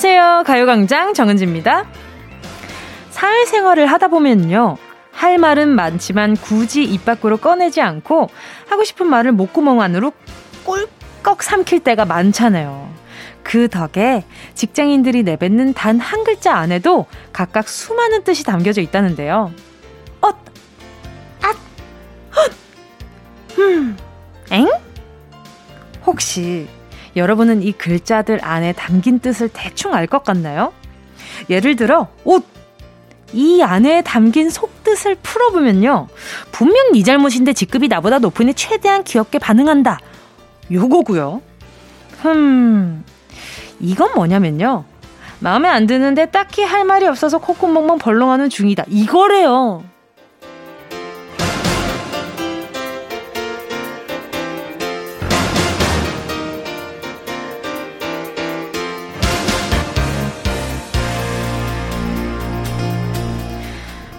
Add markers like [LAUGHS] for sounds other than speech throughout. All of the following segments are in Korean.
안녕하세요. 가요광장 정은지입니다. 사회생활을 하다 보면요. 할 말은 많지만 굳이 입 밖으로 꺼내지 않고 하고 싶은 말을 목구멍 안으로 꿀꺽 삼킬 때가 많잖아요. 그 덕에 직장인들이 내뱉는 단 한 글자 안에도 각각 수많은 뜻이 담겨져 있다는데요. 엇, 앗, 헛, 흠, 엥? 혹시 여러분은 이 글자들 안에 담긴 뜻을 대충 알 것 같나요? 예를 들어, 옷! 이 안에 담긴 속뜻을 풀어보면요. 분명 네 잘못인데 직급이 나보다 높으니 최대한 귀엽게 반응한다. 요거고요. 흠, 이건 뭐냐면요. 마음에 안 드는데 딱히 할 말이 없어서 콧구멍만 벌렁하는 중이다. 이거래요.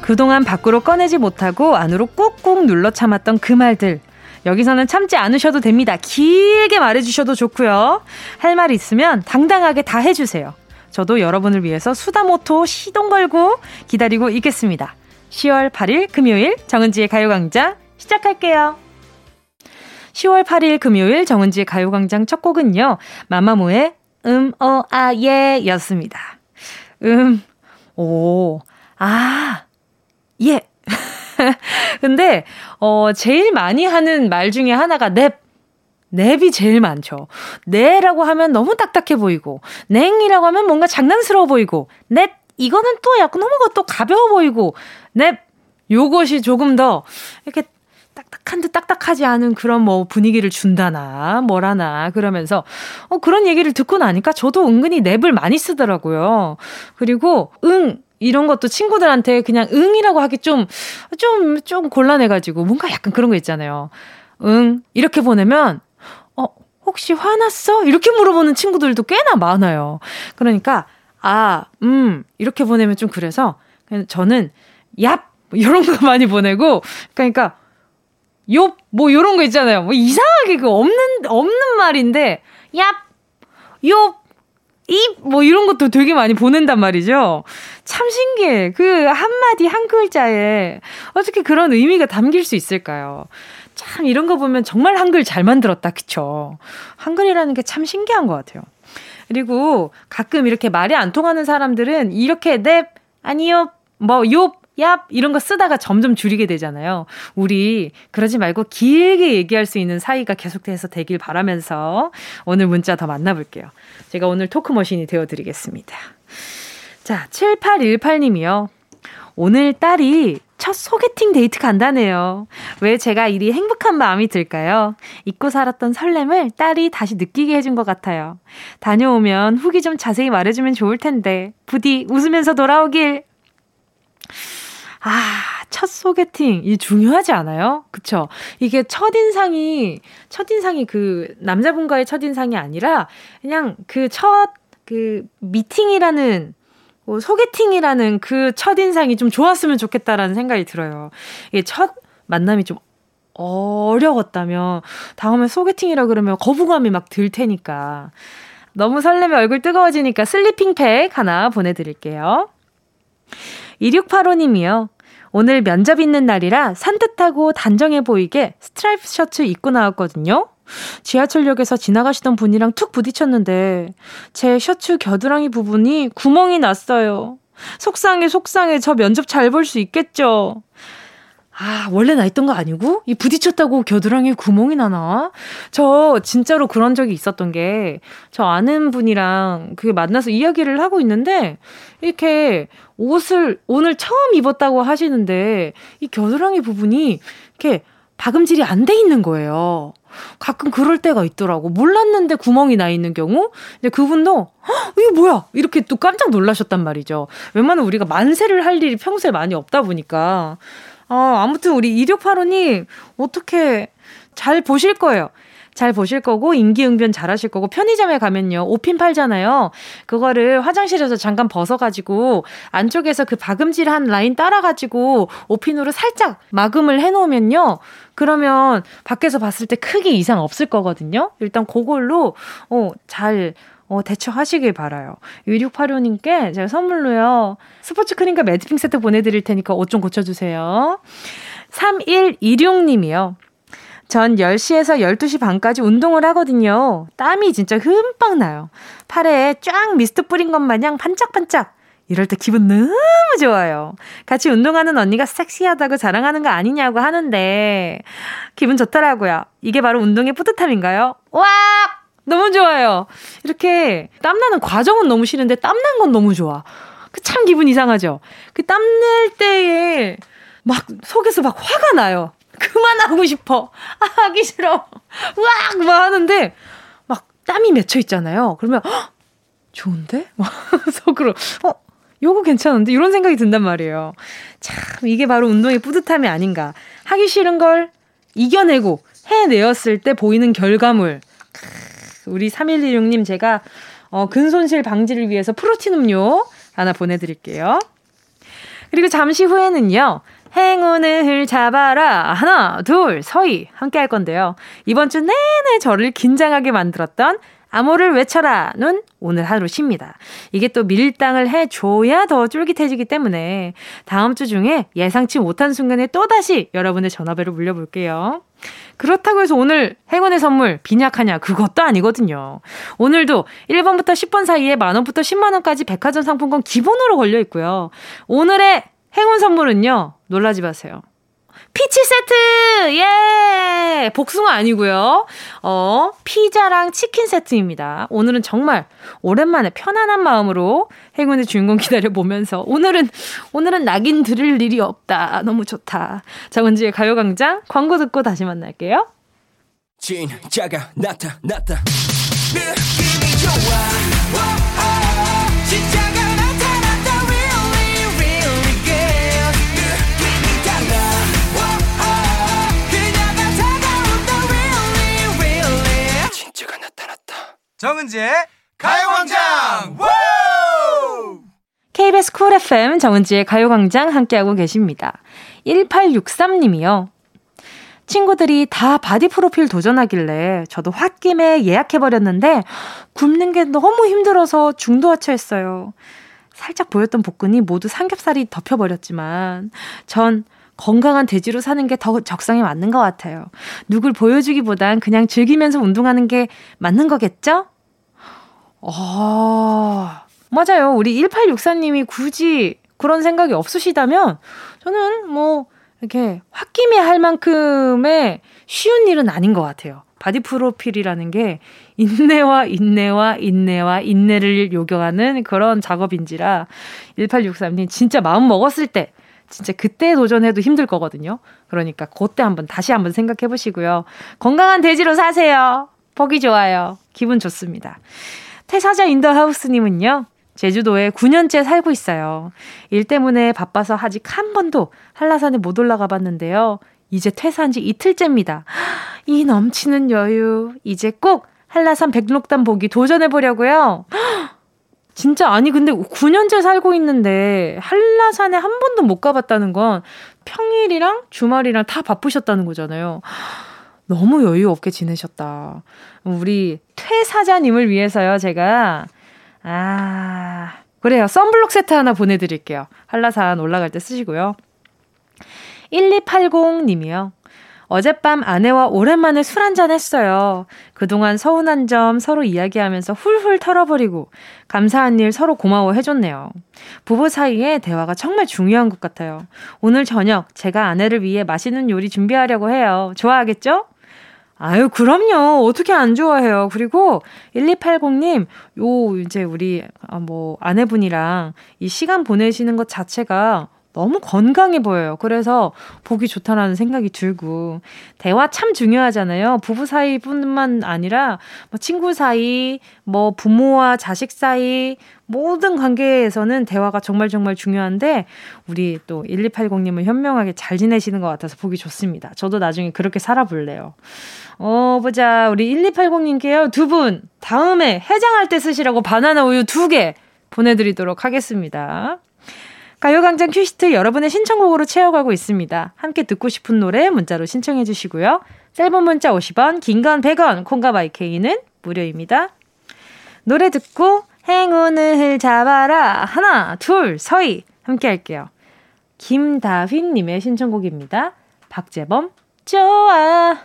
그동안 밖으로 꺼내지 못하고 안으로 꾹꾹 눌러 참았던 그 말들. 여기서는 참지 않으셔도 됩니다. 길게 말해주셔도 좋고요. 할 말 있으면 당당하게 다 해주세요. 저도 여러분을 위해서 수다모토 시동 걸고 기다리고 있겠습니다. 10월 8일 금요일 정은지의 가요광장 시작할게요. 10월 8일 금요일 정은지의 가요광장 첫 곡은요. 마마무의 음, 어, 아, 예 였습니다. 음, 오, 아, 예. [LAUGHS] 근데, 어, 제일 많이 하는 말 중에 하나가 넵. 넵이 제일 많죠. 네라고 하면 너무 딱딱해 보이고, 냉이라고 하면 뭔가 장난스러워 보이고, 넵. 이거는 또 약간 너무 또 가벼워 보이고, 넵. 요것이 조금 더 이렇게 딱딱한 듯 딱딱하지 않은 그런 뭐 분위기를 준다나 뭐라나 그러면서 어 그런 얘기를 듣고 나니까 저도 은근히 랩을 많이 쓰더라고요. 그리고 응 이런 것도 친구들한테 그냥 응이라고 하기 좀, 좀, 좀 곤란해가지고 뭔가 약간 그런 거 있잖아요. 응, 이렇게 보내면, 어, 혹시 화났어? 이렇게 물어보는 친구들도 꽤나 많아요. 그러니까, 아, 음, 이렇게 보내면 좀 그래서, 저는, 얍! 이런 거 많이 보내고, 그러니까, 요, 뭐, 요런 거 있잖아요. 뭐, 이상하게 그 없는, 없는 말인데, 얍! 요, 입, 뭐 이런 것도 되게 많이 보낸단 말이죠. 참 신기해. 그 한마디 한 글자에 어떻게 그런 의미가 담길 수 있을까요? 참 이런 거 보면 정말 한글 잘 만들었다. 그쵸? 한글이라는 게 참 신기한 것 같아요. 그리고 가끔 이렇게 말이 안 통하는 사람들은 이렇게 넵, 아니요, 뭐, 요, 얍 이런 거 쓰다가 점점 줄이게 되잖아요. 우리 그러지 말고 길게 얘기할 수 있는 사이가 계속해서 되길 바라면서 오늘 문자 더 만나볼게요. 제가 오늘 토크 머신이 되어드리겠습니다. 자, 7818님이요. 오늘 딸이 첫 소개팅 데이트 간다네요. 왜 제가 이리 행복한 마음이 들까요? 잊고 살았던 설렘을 딸이 다시 느끼게 해준 것 같아요. 다녀오면 후기 좀 자세히 말해주면 좋을 텐데. 부디 웃으면서 돌아오길. 아, 첫 소개팅. 이 중요하지 않아요? 그쵸? 이게 첫인상이, 첫인상이 그 남자분과의 첫인상이 아니라 그냥 그 첫, 그 미팅이라는 뭐 소개팅이라는 그 첫인상이 좀 좋았으면 좋겠다라는 생각이 들어요. 이게 첫 만남이 좀 어려웠다면 다음에 소개팅이라 그러면 거부감이 막 들 테니까. 너무 설레면 얼굴 뜨거워지니까 sleeping pack 하나 보내드릴게요. 2685님이요. 오늘 면접 있는 날이라 산뜻하고 단정해 보이게 스트라이프 셔츠 입고 나왔거든요. 지하철역에서 지나가시던 분이랑 툭 부딪혔는데 제 셔츠 겨드랑이 부분이 구멍이 났어요. 속상해 속상해 저 면접 잘 볼 수 있겠죠. 아, 원래 나 있던 거 아니고? 이 부딪혔다고 겨드랑이 구멍이 나나? 저 진짜로 그런 적이 있었던 게, 저 아는 분이랑 그 만나서 이야기를 하고 있는데, 이렇게 옷을 오늘 처음 입었다고 하시는데, 이 겨드랑이 부분이 이렇게 박음질이 안 돼 있는 거예요. 가끔 그럴 때가 있더라고. 몰랐는데 구멍이 나 있는 경우. 근데 그분도 이게 뭐야? 이렇게 또 깜짝 놀라셨단 말이죠. 웬만하면 우리가 만세를 할 일이 평소에 많이 없다 보니까 어, 아무튼 우리 2685님, 어떻게 잘 보실 거예요. 잘 보실 거고 인기응변 잘 하실 거고 편의점에 가면요. 오핀 팔잖아요. 그거를 화장실에서 잠깐 벗어가지고 안쪽에서 그 박음질한 라인 따라가지고 오핀으로 살짝 마금을 해놓으면요. 그러면 밖에서 봤을 때 크게 이상 없을 거거든요. 일단 그걸로 어잘 어, 대처하시길 바라요. 1685님께 제가 선물로요. 스포츠 크림과 매트핑 세트 보내드릴 테니까 옷 좀 고쳐주세요. 3126님이요. 전 10시에서 12시 반까지 운동을 하거든요. 땀이 진짜 흠뻑 나요. 팔에 쫙 미스트 뿌린 것 마냥 반짝반짝. 이럴 때 기분 너무 좋아요. 같이 운동하는 언니가 섹시하다고 자랑하는 거 아니냐고 하는데 기분 좋더라고요. 이게 바로 운동의 뿌듯함인가요? 와! 너무 좋아요. 이렇게 땀나는 과정은 너무 싫은데 땀난 건 너무 좋아. 그 참 기분 이상하죠? 그 땀날 때에 막 속에서 막 화가 나요. 그만하고 싶어. 아, 하기 싫어. 으악! 막 하는데 막 땀이 맺혀 있잖아요. 그러면 헉, 좋은데? 막 [LAUGHS] 속으로 어 요거 괜찮은데? 이런 생각이 든단 말이에요. 참, 이게 바로 운동의 뿌듯함이 아닌가. 하기 싫은 걸 이겨내고 해내었을 때 보이는 결과물. 우리 3116님 제가 어, 근손실 방지를 위해서 프로틴 음료 하나 보내드릴게요. 그리고 잠시 후에는요. 행운을 잡아라. 하나, 둘, 서희. 함께 할 건데요. 이번 주 내내 저를 긴장하게 만들었던 암호를 외쳐라는 오늘 하루 쉽니다. 이게 또 밀당을 해줘야 더 쫄깃해지기 때문에 다음 주 중에 예상치 못한 순간에 또다시 여러분의 전화벨을 물려볼게요. 그렇다고 해서 오늘 행운의 선물 빈약하냐? 그것도 아니거든요. 오늘도 1번부터 10번 사이에 만원부터 10만원까지 백화점 상품권 기본으로 걸려 있고요. 오늘의 행운 선물은요, 놀라지 마세요. 피치 세트! 예! 복숭아 아니고요. 어, 피자랑 치킨 세트입니다. 오늘은 정말 오랜만에 편안한 마음으로 행운의 주인공 기다려 보면서 오늘은, 오늘은 낙인 들을 일이 없다. 너무 좋다. 정은지의 가요 광장 광고 듣고 다시 만날게요. 진짜가 나타났다. 느낌이 좋아. 정은지의 가요광장 KBS 쿨 FM 정은지의 가요광장 함께하고 계십니다. 1863님이요. 친구들이 다 바디 프로필 도전하길래 저도 홧김에 예약해버렸는데 굶는 게 너무 힘들어서 중도하차했어요. 살짝 보였던 복근이 모두 삼겹살이 덮여버렸지만 전 건강한 돼지로 사는 게 더 적성에 맞는 것 같아요. 누굴 보여주기보단 그냥 즐기면서 운동하는 게 맞는 거겠죠? 아, 맞아요. 우리 1864님이 굳이 그런 생각이 없으시다면 저는 뭐 이렇게 홧김에 할 만큼의 쉬운 일은 아닌 것 같아요. 바디 프로필이라는 게 인내와 인내와 인내와 인내를 요구하는 그런 작업인지라 1863님 진짜 마음 먹었을 때 진짜 그때 도전해도 힘들 거거든요. 그러니까 그때 한번 다시 한번 생각해 보시고요. 건강한 돼지로 사세요. 보기 좋아요. 기분 좋습니다. 태사자 in the house님은요. 제주도에 9년째 살고 있어요. 일 때문에 바빠서 아직 한 번도 한라산에 못 올라가 봤는데요. 이제 퇴사한 지 이틀째입니다. 이 넘치는 여유. 이제 꼭 한라산 백록담 보기 도전해 보려고요. 진짜 아니 근데 9년째 살고 있는데 한라산에 한 번도 못 가봤다는 건 평일이랑 주말이랑 다 바쁘셨다는 거잖아요. 너무 여유 없게 지내셨다. 우리 퇴사자님을 위해서요, 제가 아 그래요. 썬블록 세트 하나 보내드릴게요. 한라산 올라갈 때 쓰시고요. 1280님이요. 어젯밤 아내와 오랜만에 술 한잔 했어요. 그동안 서운한 점 서로 이야기하면서 훌훌 털어버리고 감사한 일 서로 고마워 해줬네요. 부부 사이에 대화가 정말 중요한 것 같아요. 오늘 저녁 제가 아내를 위해 맛있는 요리 준비하려고 해요. 좋아하겠죠? 아유, 그럼요. 어떻게 안 좋아해요. 그리고 1280님, 요, 이제 우리, 아, 뭐, 아내분이랑 이 시간 보내시는 것 자체가 너무 건강해 보여요. 그래서 보기 좋다라는 생각이 들고 대화 참 중요하잖아요. 부부 사이뿐만 아니라 뭐 친구 사이, 뭐 부모와 자식 사이 모든 관계에서는 대화가 정말 정말 중요한데 우리 또 1280님은 현명하게 잘 지내시는 것 같아서 보기 좋습니다. 저도 나중에 그렇게 살아볼래요. 어, 보자. 우리 1280님께요. 두 분 다음에 해장할 때 쓰시라고 바나나 우유 두 개 보내드리도록 하겠습니다. 가요광장 큐시트 여러분의 신청곡으로 채워가고 있습니다. 함께 듣고 싶은 노래 문자로 신청해 주시고요. 짧은 문자 50원, 긴 건 100원, 콩과 마이케이는 무료입니다. 노래 듣고 행운을 잡아라. 하나, 둘, 서희. 함께 할게요. 김다휘님의 신청곡입니다. 박재범, 좋아.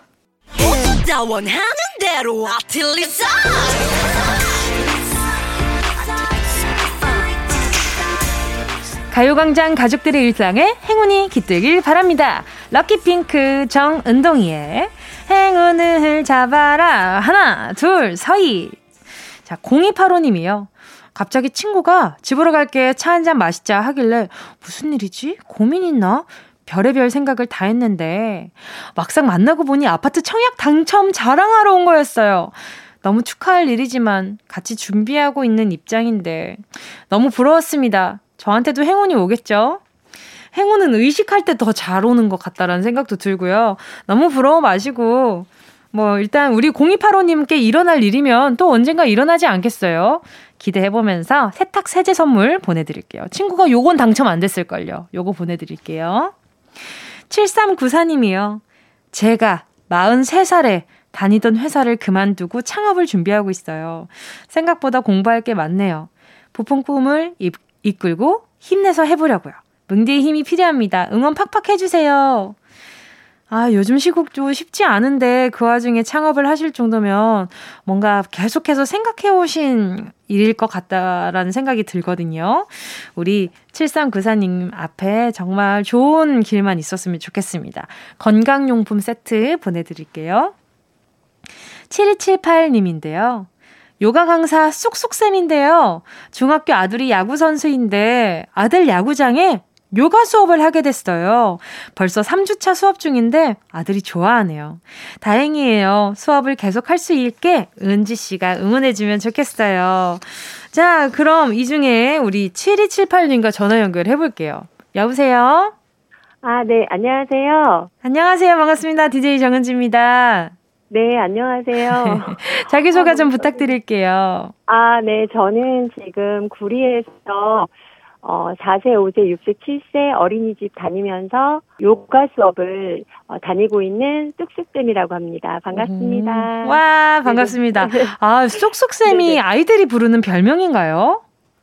가요광장 가족들의 일상에 행운이 깃들길 바랍니다. 럭키핑크 정은동이의 행운을 잡아라. 하나, 둘, 서희. 자, 0285님이요. 갑자기 친구가 집으로 갈게 차 한 잔 마시자 하길래 무슨 일이지? 고민 있나? 별의별 생각을 다 했는데 막상 만나고 보니 아파트 청약 당첨 자랑하러 온 거였어요. 너무 축하할 일이지만 같이 준비하고 있는 입장인데 너무 부러웠습니다. 저한테도 행운이 오겠죠? 행운은 의식할 때 더 잘 오는 것 같다라는 생각도 들고요. 너무 부러워 마시고 뭐 일단 우리 0285님께 일어날 일이면 또 언젠가 일어나지 않겠어요? 기대해보면서 세탁 세제 선물 보내드릴게요. 친구가 요건 당첨 안 됐을걸요. 요거 보내드릴게요. 7394님이요. 제가 43살에 다니던 회사를 그만두고 창업을 준비하고 있어요. 생각보다 공부할 게 많네요. 부푼 꿈을 이끌고 힘내서 해보려고요. 뭉디의 힘이 필요합니다. 응원 팍팍 해주세요. 아, 요즘 시국도 쉽지 않은데 그 와중에 창업을 하실 정도면 뭔가 계속해서 생각해 오신 일일 것 같다라는 생각이 들거든요. 우리 7394님 앞에 정말 좋은 길만 있었으면 좋겠습니다. 건강용품 세트 보내드릴게요. 7278님인데요. 요가 강사 쏙쏙쌤인데요. 중학교 아들이 야구선수인데 아들 야구장에 요가 수업을 하게 됐어요. 벌써 3주차 수업 중인데 아들이 좋아하네요. 다행이에요. 수업을 계속 할 수 있게 은지 씨가 응원해주면 좋겠어요. 자, 그럼 이 중에 우리 7278님과 전화 연결해 볼게요. 여보세요? 아, 네, 안녕하세요. 안녕하세요. 반갑습니다. DJ 정은지입니다. 네, 안녕하세요. [LAUGHS] 자기소개 좀 부탁드릴게요. 아, 네, 저는 지금 구리에서 어, 4세, 5세, 6세, 7세 어린이집 다니면서 요가 수업을 어, 다니고 있는 쑥쑥쌤이라고 합니다. 반갑습니다. 음. 와, 반갑습니다. 네. 아, 쑥쑥쌤이 아이들이 부르는 별명인가요?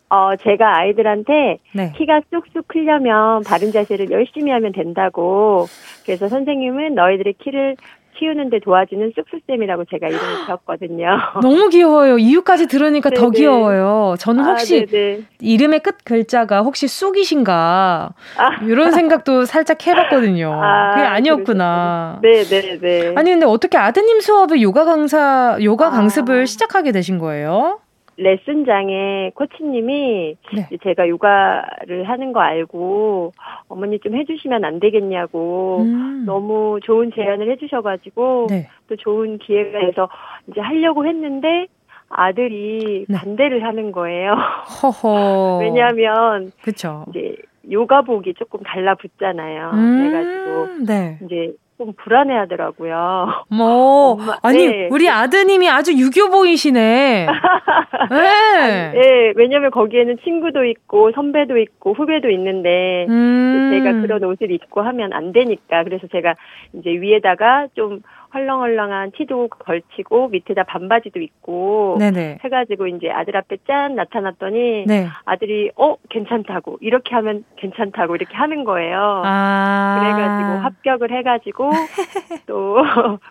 어, 제가 아이들한테 네. 키가 쑥쑥 크려면 바른 자세를 열심히 하면 된다고. 그래서 선생님은 너희들의 키를 키우는데 도와주는 쑥쑥쌤이라고 제가 이름을 지었거든요. [LAUGHS] 너무 귀여워요. 이유까지 들으니까 네네. 더 귀여워요. 저는 아, 혹시 아, 이름의 끝 글자가 혹시 쑥이신가 아. 이런 생각도 살짝 해봤거든요. 아, 그게 아니었구나. 네네네. 아니 근데 어떻게 아드님 수업을 요가 강사 요가 아. 강습을 시작하게 되신 거예요? 레슨장에 코치님이 네. 제가 요가를 하는 거 알고 어머니 좀 해주시면 안 되겠냐고 음. 너무 좋은 제안을 해주셔가지고 네. 또 좋은 기회가 돼서 이제 하려고 했는데 아들이 네. 반대를 하는 거예요. 허허. [LAUGHS] 왜냐하면 그쵸. 이제 요가복이 조금 달라붙잖아요. 음. 그래가지고 네. 이제 좀 불안해하더라고요. 뭐 [LAUGHS] 엄마, 아니 네. 우리 아드님이 아주 유교보이시네. [LAUGHS] 네. 네, 왜냐면 거기에는 친구도 있고 선배도 있고 후배도 있는데 음. 제가 그런 옷을 입고 하면 안 되니까 그래서 제가 이제 위에다가 좀 헐렁헐렁한 티도 걸치고 밑에다 반바지도 입고 네네. 해가지고 이제 아들 앞에 짠 나타났더니 네. 아들이 어 괜찮다고 이렇게 하면 괜찮다고 이렇게 하는 거예요. 아~ 그래가지고 합격을 해가지고 [LAUGHS] 또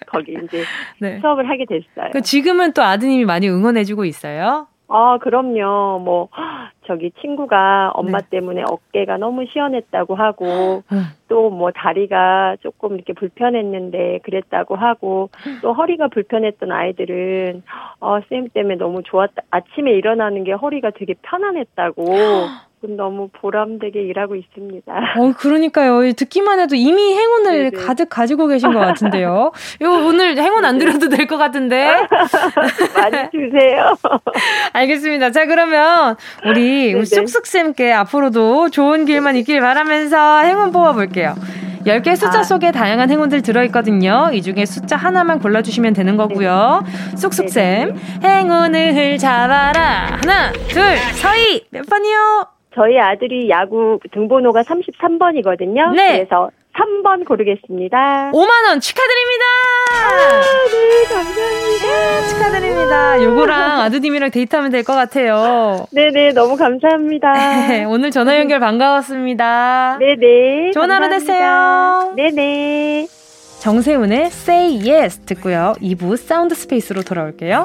거기 이제 네. 수업을 하게 됐어요. 그 지금은 또 아드님이 많이 응원해주고 있어요? 아, 그럼요. 뭐, 저기 친구가 엄마 네. 때문에 어깨가 너무 시원했다고 하고, 음. 또뭐 다리가 조금 이렇게 불편했는데 그랬다고 하고, 또 허리가 불편했던 아이들은, 어, 쌤 때문에 너무 좋았다. 아침에 일어나는 게 허리가 되게 편안했다고. [GASPS] 너무 보람되게 일하고 있습니다. 어, 그러니까요. 듣기만 해도 이미 행운을 네네. 가득 가지고 계신 것 같은데요. [LAUGHS] 요 오늘 행운 안 드려도 될 것 같은데. [LAUGHS] 많이 주세요. [LAUGHS] 알겠습니다. 자, 그러면 우리 네네. 쑥쑥쌤께 앞으로도 좋은 길만 있길 바라면서 행운 뽑아볼게요. 10개 숫자 아. 속에 다양한 행운들 들어있거든요. 이 중에 숫자 하나만 골라주시면 되는 거고요. 쑥쑥쌤, 행운을 잡아라. 하나, 둘, 서희. 몇 번이요? 저희 아들이 야구 등번호가 33번이거든요. 네. 그래서 3번 고르겠습니다. 5만원 축하드립니다! 아, 네, 감사합니다. 네, 축하드립니다. 요거랑 아드님이랑 데이트하면 될 것 같아요. 네네, 너무 감사합니다. 네, [LAUGHS] 오늘 전화 연결 반가웠습니다. 네네. 좋은 하루 되세요. 네네. 정세훈의 Say Yes 듣고요. 2부 사운드 스페이스로 돌아올게요.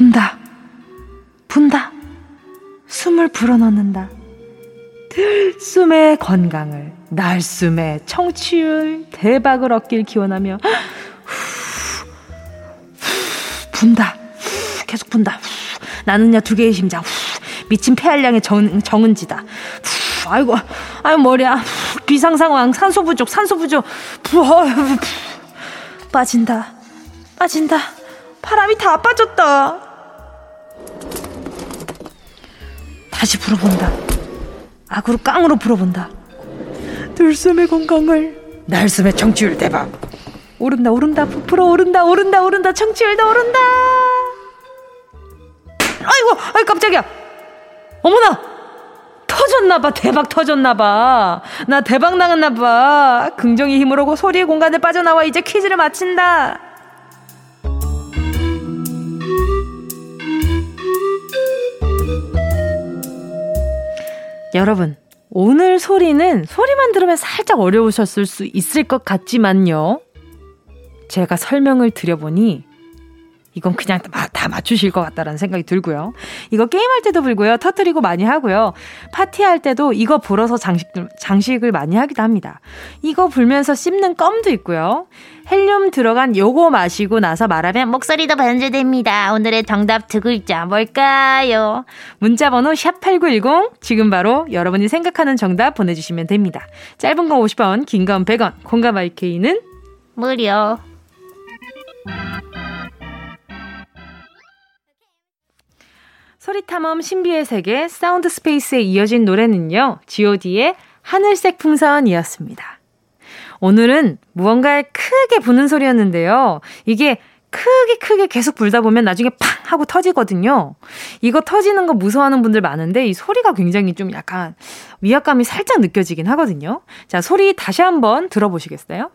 분다. 분다. 숨을 불어넣는다. 들숨의 건강을, 날숨의 청취율, 대박을 얻길 기원하며, 분다. 계속 분다. 나는야 두 개의 심장. 미친 폐활량의 정, 정은지다. 아이고, 아유, 머리야. 비상 상황, 산소 부족, 산소 부족. 빠진다. 빠진다. 바람이 다 빠졌다. 다시 불어본다. 악으로 깡으로 불어본다. 들숨의 건강을 날숨의 청취율 대박. 오른다 오른다 부풀어 오른다 오른다 오른다 청취율도 오른다. 아이고 아이 깜짝이야. 어머나 터졌나봐 대박 터졌나봐 나 대박 나갔나봐 긍정의 힘으로 소리의 공간에 빠져나와 이제 퀴즈를 마친다. 여러분, 오늘 소리는 소리만 들으면 살짝 어려우셨을 수 있을 것 같지만요. 제가 설명을 드려보니 이건 그냥 다 맞추실 것 같다라는 생각이 들고요. 이거 게임할 때도 불고요. 터트리고 많이 하고요. 파티할 때도 이거 불어서 장식, 장식을 많이 하기도 합니다. 이거 불면서 씹는 껌도 있고요. 헬륨 들어간 요거 마시고 나서 말하면 목소리도 변질됩니다. 오늘의 정답 두 글자 뭘까요? 문자 번호 샵8910 지금 바로 여러분이 생각하는 정답 보내주시면 됩니다. 짧은 건 50원, 긴 건 100원, 콩과 my K는 무료. 소리탐험 신비의 세계 사운드 스페이스에 이어진 노래는요. god의 하늘색 풍선이었습니다. 오늘은 무언가에 크게 부는 소리였는데요. 이게 크게 크게 계속 불다 보면 나중에 팡 하고 터지거든요. 이거 터지는 거 무서워하는 분들 많은데 이 소리가 굉장히 좀 약간 위압감이 살짝 느껴지긴 하거든요. 자, 소리 다시 한번 들어보시겠어요?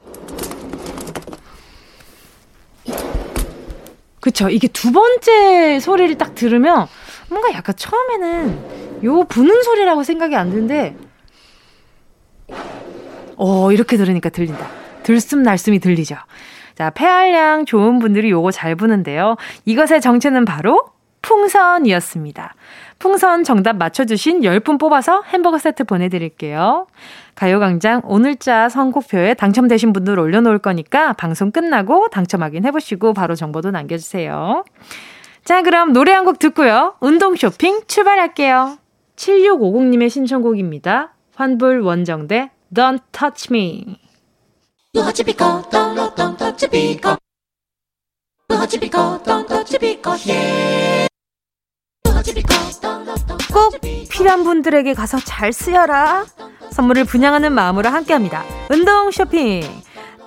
그쵸. 이게 두 번째 소리를 딱 들으면 뭔가 약간 처음에는 요 부는 소리라고 생각이 안 드는데 어, 이렇게 들으니까 들린다. 들숨 날숨이 들리죠. 자, 폐활량 좋은 분들이 요거 잘 부는데요. 이것의 정체는 바로 풍선이었습니다. 풍선 정답 맞춰주신 10분 뽑아서 햄버거 세트 보내드릴게요. 가요광장 오늘자 선곡표에 당첨되신 분들 올려놓을 거니까 방송 끝나고 당첨 확인해보시고 바로 정보도 남겨주세요. 자, 그럼 노래 한 곡 듣고요. 운동 쇼핑 출발할게요. 7650님의 신청곡입니다. 환불 원정대 Don't Touch Me. 꼭 필요한 분들에게 가서 잘 쓰여라. 선물을 분양하는 마음으로 함께합니다. 운동 쇼핑.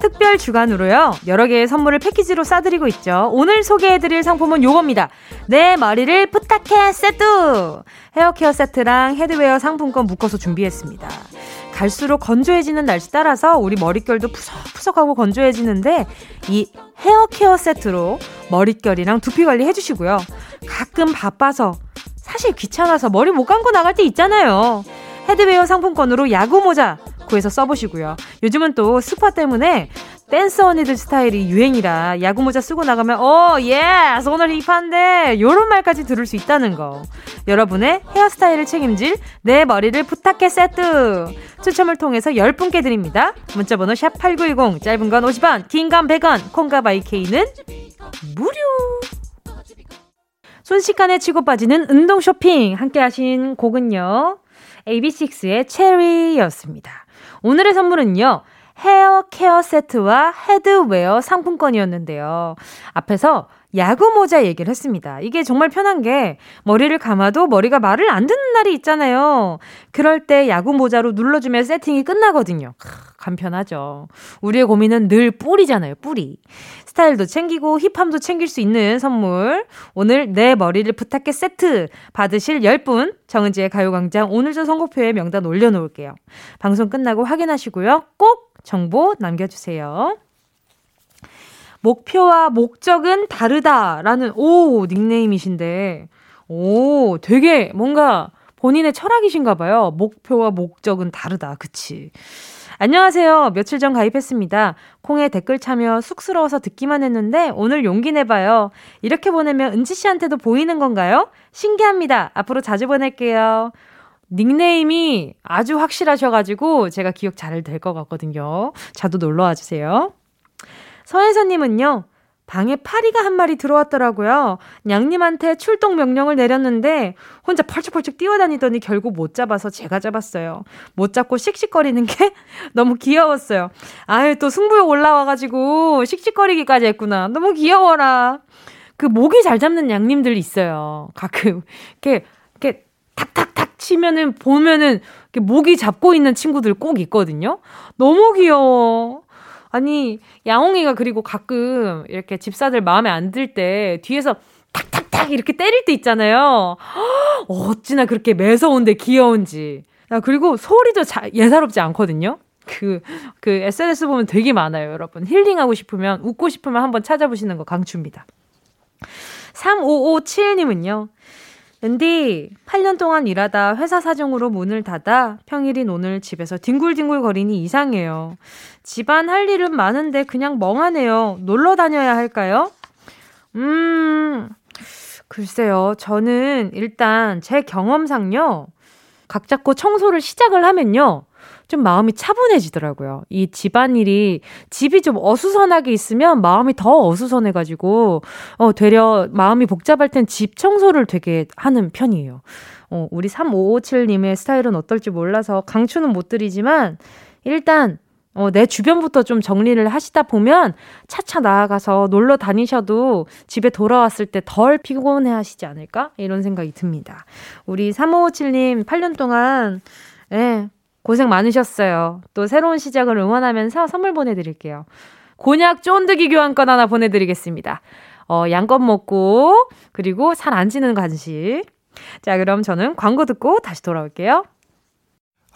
특별 주간으로요. 여러 개의 선물을 패키지로 싸드리고 있죠. 오늘 소개해드릴 상품은 요겁니다. 내 머리를 부탁해 세트! hair care 세트랑 headwear 상품권 묶어서 준비했습니다. 갈수록 건조해지는 날씨 따라서 우리 머릿결도 푸석푸석하고 건조해지는데 이 헤어케어 세트로 머릿결이랑 두피 관리 해주시고요. 가끔 바빠서 사실 귀찮아서 머리 못 감고 나갈 때 있잖아요. headwear 상품권으로 야구 모자 구해서 써보시고요. 요즘은 또 스우파 때문에 댄스 언니들 스타일이 유행이라 야구 모자 쓰고 나가면 어, 예, 오늘 hip한데 요런 말까지 들을 수 있다는 거. 여러분의 헤어스타일을 책임질 내 머리를 부탁해 세트. 추첨을 통해서 10분께 드립니다. 문자번호 샵8910 짧은 건 50원, 긴 건 100원, 콩과 my K는 무료. 순식간에 치고 빠지는 운동 쇼핑 함께 하신 곡은요. AB6IX의 체리였습니다. 오늘의 선물은요. hair care 세트와 headwear 상품권이었는데요. 앞에서 야구 모자 얘기를 했습니다. 이게 정말 편한 게 머리를 감아도 머리가 말을 안 듣는 날이 있잖아요. 그럴 때 야구 모자로 눌러주면 세팅이 끝나거든요. 간편하죠. 우리의 고민은 늘 뿌리잖아요, 뿌리. 스타일도 챙기고 힙함도 챙길 수 있는 선물. 오늘 내 머리를 부탁해 세트 받으실 10분 정은지의 가요광장 오늘 저 선곡표에 명단 올려놓을게요. 방송 끝나고 확인하시고요. 꼭 정보 남겨주세요. 목표와 목적은 다르다라는 오 닉네임이신데 오 되게 뭔가 본인의 철학이신가 봐요. 목표와 목적은 다르다. 그치. 안녕하세요. 며칠 전 가입했습니다. 콩에 댓글 참여 쑥스러워서 듣기만 했는데 오늘 용기 내봐요. 이렇게 보내면 은지 씨한테도 보이는 건가요? 신기합니다. 앞으로 자주 보낼게요. 닉네임이 아주 확실하셔가지고 제가 기억 잘 될 것 같거든요. 자도 놀러와 주세요. 서혜선님은요, 방에 파리가 한 마리 들어왔더라고요. 냥님한테 출동 명령을 내렸는데 혼자 펄쩍펄쩍 뛰어다니더니 결국 못 잡아서 제가 잡았어요. 못 잡고 씩씩거리는 게 [LAUGHS] 너무 귀여웠어요. 아유, 또 승부욕 올라와가지고 씩씩거리기까지 했구나. 너무 귀여워라. 그 목이 잘 잡는 양님들 있어요. 가끔. 이렇게, 이렇게 탁탁탁 치면은 보면은 목이 잡고 있는 친구들 꼭 있거든요. 너무 귀여워. 아니, 야옹이가 그리고 가끔 이렇게 집사들 마음에 안 들 때 뒤에서 탁탁탁 이렇게 때릴 때 있잖아요. [GASPS] 어찌나 그렇게 매서운데 귀여운지. 야, 그리고 소리도 자, 예사롭지 않거든요. 그, 그 SNS 보면 되게 많아요, 여러분. 힐링하고 싶으면, 웃고 싶으면 한번 찾아보시는 거 강추입니다. 3557님은요. 랜디, 8년 동안 일하다 회사 사정으로 문을 닫아 평일인 오늘 집에서 뒹굴뒹굴 거리니 이상해요. 집안 할 일은 많은데 그냥 멍하네요. 놀러 다녀야 할까요? 음, 글쎄요. 저는 일단 제 경험상요. 각 잡고 청소를 시작을 하면요. 좀 마음이 차분해지더라고요. 이 집안일이, 집이 좀 어수선하게 있으면 마음이 더 어수선해가지고, 어, 되려 마음이 복잡할 땐 집 청소를 되게 하는 편이에요. 어, 우리 3557님의 스타일은 어떨지 몰라서 강추는 못 드리지만, 일단, 어, 내 주변부터 좀 정리를 하시다 보면 차차 나아가서 놀러 다니셔도 집에 돌아왔을 때 덜 피곤해 하시지 않을까? 이런 생각이 듭니다. 우리 3557님 8년 동안, 예, 고생 많으셨어요. 또 새로운 시작을 응원하면서 선물 보내드릴게요. 곤약 쫀득이 교환권 하나 보내드리겠습니다. 어, 양껏 먹고, 그리고 살 안 찌는 간식. 자, 그럼 저는 광고 듣고 다시 돌아올게요.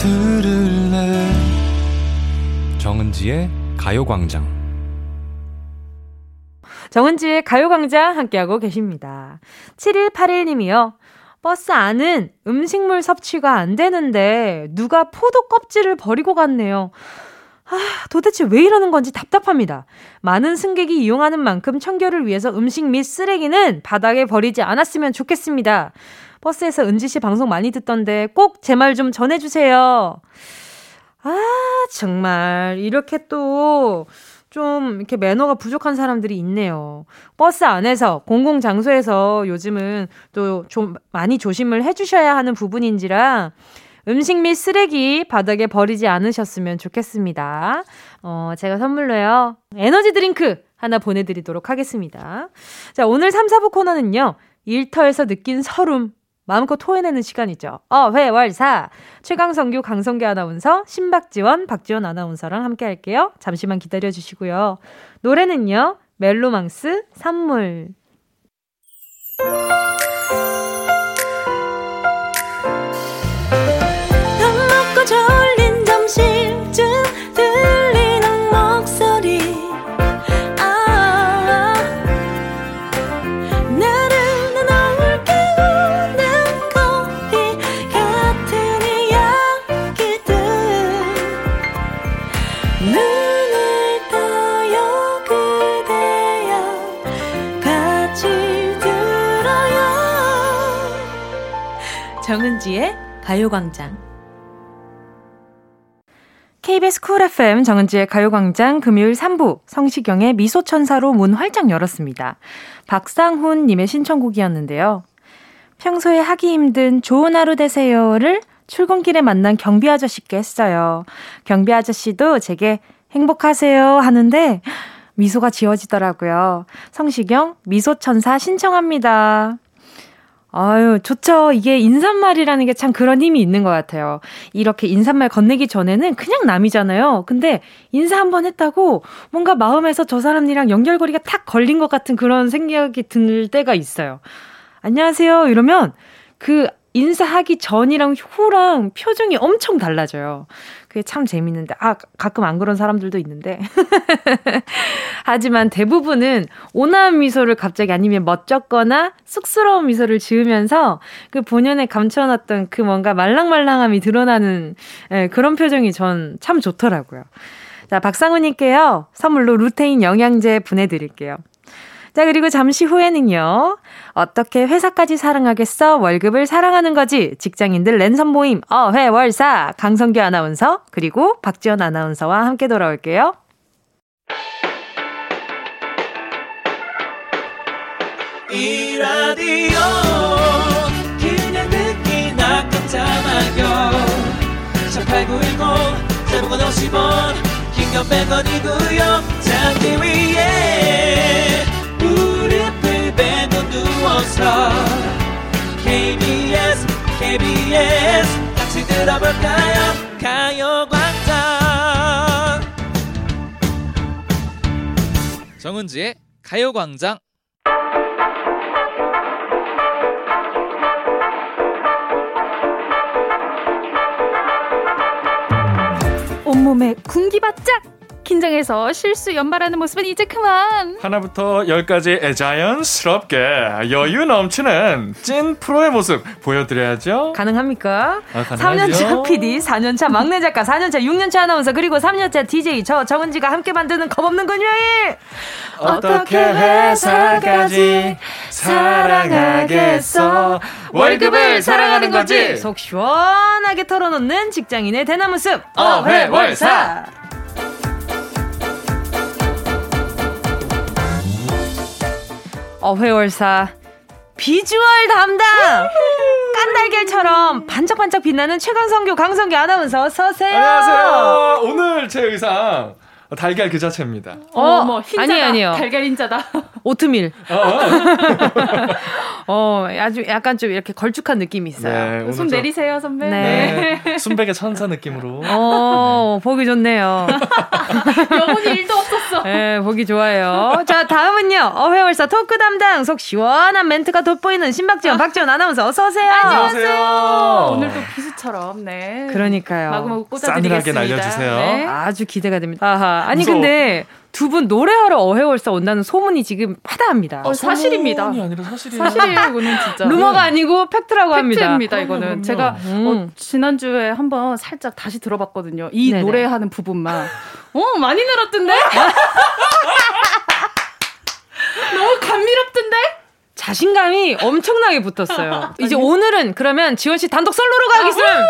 들을래 정은지의 가요광장 정은지의 가요광장 함께하고 계십니다. 7181님이요. 버스 안은 음식물 섭취가 안 되는데 누가 포도 껍질을 버리고 갔네요. 아, 도대체 왜 이러는 건지 답답합니다. 많은 승객이 이용하는 만큼 청결을 위해서 음식 및 쓰레기는 바닥에 버리지 않았으면 좋겠습니다. 버스에서 은지 씨 방송 많이 듣던데 꼭 제 말 좀 전해주세요. 아, 정말, 이렇게 또, 좀 이렇게 매너가 부족한 사람들이 있네요. 버스 안에서, 공공 장소에서 요즘은 또 좀 많이 조심을 해주셔야 하는 부분인지라 음식 및 쓰레기 바닥에 버리지 않으셨으면 좋겠습니다. 어, 제가 선물로요. 에너지 드링크 하나 보내드리도록 하겠습니다. 자, 오늘 3, 4부 코너는요. 일터에서 느낀 설움 마음껏 토해내는 시간이죠. 어, 회, 월, 사. 최강성규, 강성규 아나운서, 신박지원, 박지원 아나운서랑 함께 할게요. 잠시만 기다려 주시고요. 노래는요, 멜로망스, 산물. 정은지의 가요광장 KBS 쿨 FM 정은지의 가요광장 금요일 3부 성시경의 미소천사로 문 활짝 열었습니다. 박상훈님의 신청곡이었는데요. 평소에 하기 힘든 좋은 하루 되세요를 출근길에 만난 경비 아저씨께 했어요. 경비 아저씨도 제게 행복하세요 하는데 미소가 지워지더라고요. 성시경 미소천사 신청합니다. 아유, 좋죠. 이게 인사말이라는 게 참 그런 힘이 있는 것 같아요. 이렇게 인사말 건네기 전에는 그냥 남이잖아요. 근데 인사 한번 했다고 뭔가 마음에서 저 사람이랑 연결고리가 탁 걸린 것 같은 그런 생각이 들 때가 있어요. 안녕하세요. 이러면 그 인사하기 전이랑 후랑 표정이 엄청 달라져요. 그게 참 재밌는데, 아, 가끔 안 그런 사람들도 있는데. [LAUGHS] 하지만 대부분은 온화한 미소를 갑자기 아니면 멋쩍거나 쑥스러운 미소를 지으면서 그 본연에 감춰놨던 그 뭔가 말랑말랑함이 드러나는 예, 그런 표정이 전 참 좋더라고요. 자, 박상우님께요. 선물로 루테인 영양제 보내드릴게요. 자, 그리고 잠시 후에는요. 어떻게 회사까지 사랑하겠어? 월급을 사랑하는 거지. 직장인들 랜선 모임, 어회월사. 강성규 아나운서, 그리고 박지원 아나운서와 함께 돌아올게요. 이 라디오 그냥 듣기나 깜짝마요 18910 대목원 50원 긴건 100원이고요 잠기 위에 무릎을 베고 누워서 KBS KBS 같이 들어볼까요? 가요광장. 정은지의 가요광장. 온몸에 군기 바짝 긴장해서 실수 연발하는 모습은 이제 그만. 하나부터 열까지 자연스럽게 여유 넘치는 찐 프로의 모습 보여드려야죠. 가능합니까? 아, 3년차 PD, 4년차 막내 작가, 4년차, 6년차 아나운서, 그리고 3년차 DJ 저 정은지가 함께 만드는 겁없는 금요일! 어떻게 회사까지 사랑하겠어? 월급을 사랑하는 거지! 속 시원하게 털어놓는 직장인의 대나무 숲! 어회월사! 어회월사 비주얼 담당 깐달걀처럼 반짝반짝 빛나는 최강성교 강성교 아나운서 서세요. 안녕하세요. 오늘 제 의상 달걀 그 자체입니다. 어, 어 흰자다. 아니 아니요. 달걀 흰자다. 오트밀. 어, 어. 어, 아주 약간 좀 이렇게 걸쭉한 느낌이 있어요. 네, 손 내리세요, 선배. 네. 네. [LAUGHS] 순백의 천사 느낌으로. 어, 네. 보기 좋네요. [LAUGHS] 영혼이 일도 없었어. 네, 보기 좋아요. 자, 다음은요. 어회월사 토크 담당 속 시원한 멘트가 돋보이는 신박지원 박지원 아나운서 어서 오세요. 안녕하세요. 오늘도 비수처럼 네. 그러니까요. 마구마구 꽂아드리겠습니다. 싸늘하게 날려주세요. 네. 아주 기대가 됩니다. 아하. 아니 무서워. 근데 두 분 노래하러 어회월사 온다는 소문이 지금 파다합니다. 어, 사실입니다. 소문이 아니라 사실이에요. 사실이에요, 이거는 [LAUGHS] 진짜. 루머가 아니고 팩트라고 합니다. 팩트입니다, 이거는. 그럼요. 제가 음. 어, 지난주에 한번 살짝 다시 들어봤거든요. 이 네네. 노래하는 부분만. 어, 많이 늘었던데? [LAUGHS] 너무 감미롭던데? 자신감이 엄청나게 붙었어요. 이제 오늘은 그러면 지원 씨 단독 솔로로 가겠습니다.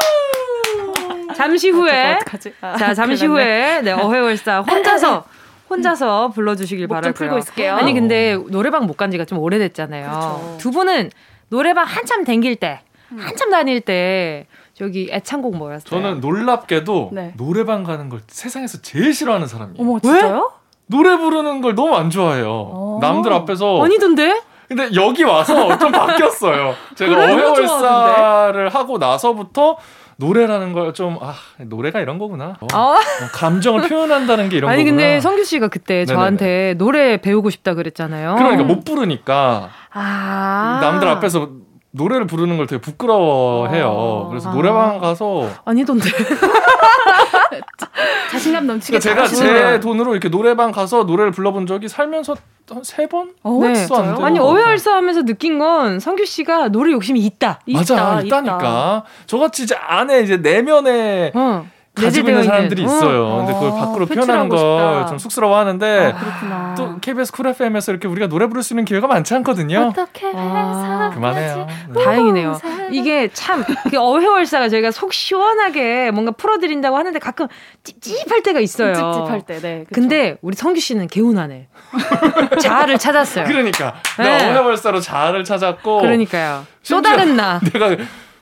잠시 후에 아, 자 잠시 후에 네 어회월사 혼자서 [LAUGHS] 혼자서 불러주시길 바라고요. 풀고 있을게요. 아니 근데 노래방 못 간 지가 좀 오래됐잖아요. 그렇죠. 두 분은 노래방 한참 댕길 때, 음. 한참 다닐 때 저기 애창곡 뭐였어요? 저는 놀랍게도 네. 노래방 가는 걸 세상에서 제일 싫어하는 사람이에요. 어머 진짜요? 노래 부르는 걸 너무 안 좋아해요. 어. 남들 앞에서 아니던데? 근데 여기 와서 좀 바뀌었어요. 제가 어회월사를 하고 나서부터 노래라는 걸 좀 아 노래가 이런 거구나. 어, 어. 감정을 표현한다는 게 이런 아니, 거구나. 근데 성규 씨가 그때 네네네. 저한테 노래 배우고 싶다 그랬잖아요. 그러니까 못 부르니까 아~ 남들 앞에서 노래를 부르는 걸 되게 부끄러워해요. 아~ 그래서 노래방 가서 아니던데. [LAUGHS] 자신감 넘치게 그러니까 제가 제 돈으로 이렇게 노래방 가서 노래를 불러본 적이 살면서 한 세 번? 어, 네. 안 아니 어회월사 하면서 느낀 건 성규 씨가 노래 욕심이 있다. 맞아, 있다, 있다니까. 있다. 저같이 이제 안에 이제 내면에 어. 가지고 있는 사람들이 있는. 있어요. 어. 근데 그걸 밖으로 표현하는 걸 좀 쑥스러워하는데 아, 또 KBS 쿨 FM에서 이렇게 우리가 노래 부를 수 있는 기회가 많지 않거든요. 어떻게 아, 그만해요. 네. 다행이네요. 이게 참그 어회월사가 저희가 속 시원하게 뭔가 풀어드린다고 하는데 가끔 찝찝할 때가 있어요. 찝찝할 때. 네. 그쵸. 근데 우리 성규 씨는 개운하네. [LAUGHS] 자아를 찾았어요. 그러니까 네. 내가 어회월사로 자아를 찾았고. 그러니까요. 또 다른 나. 내가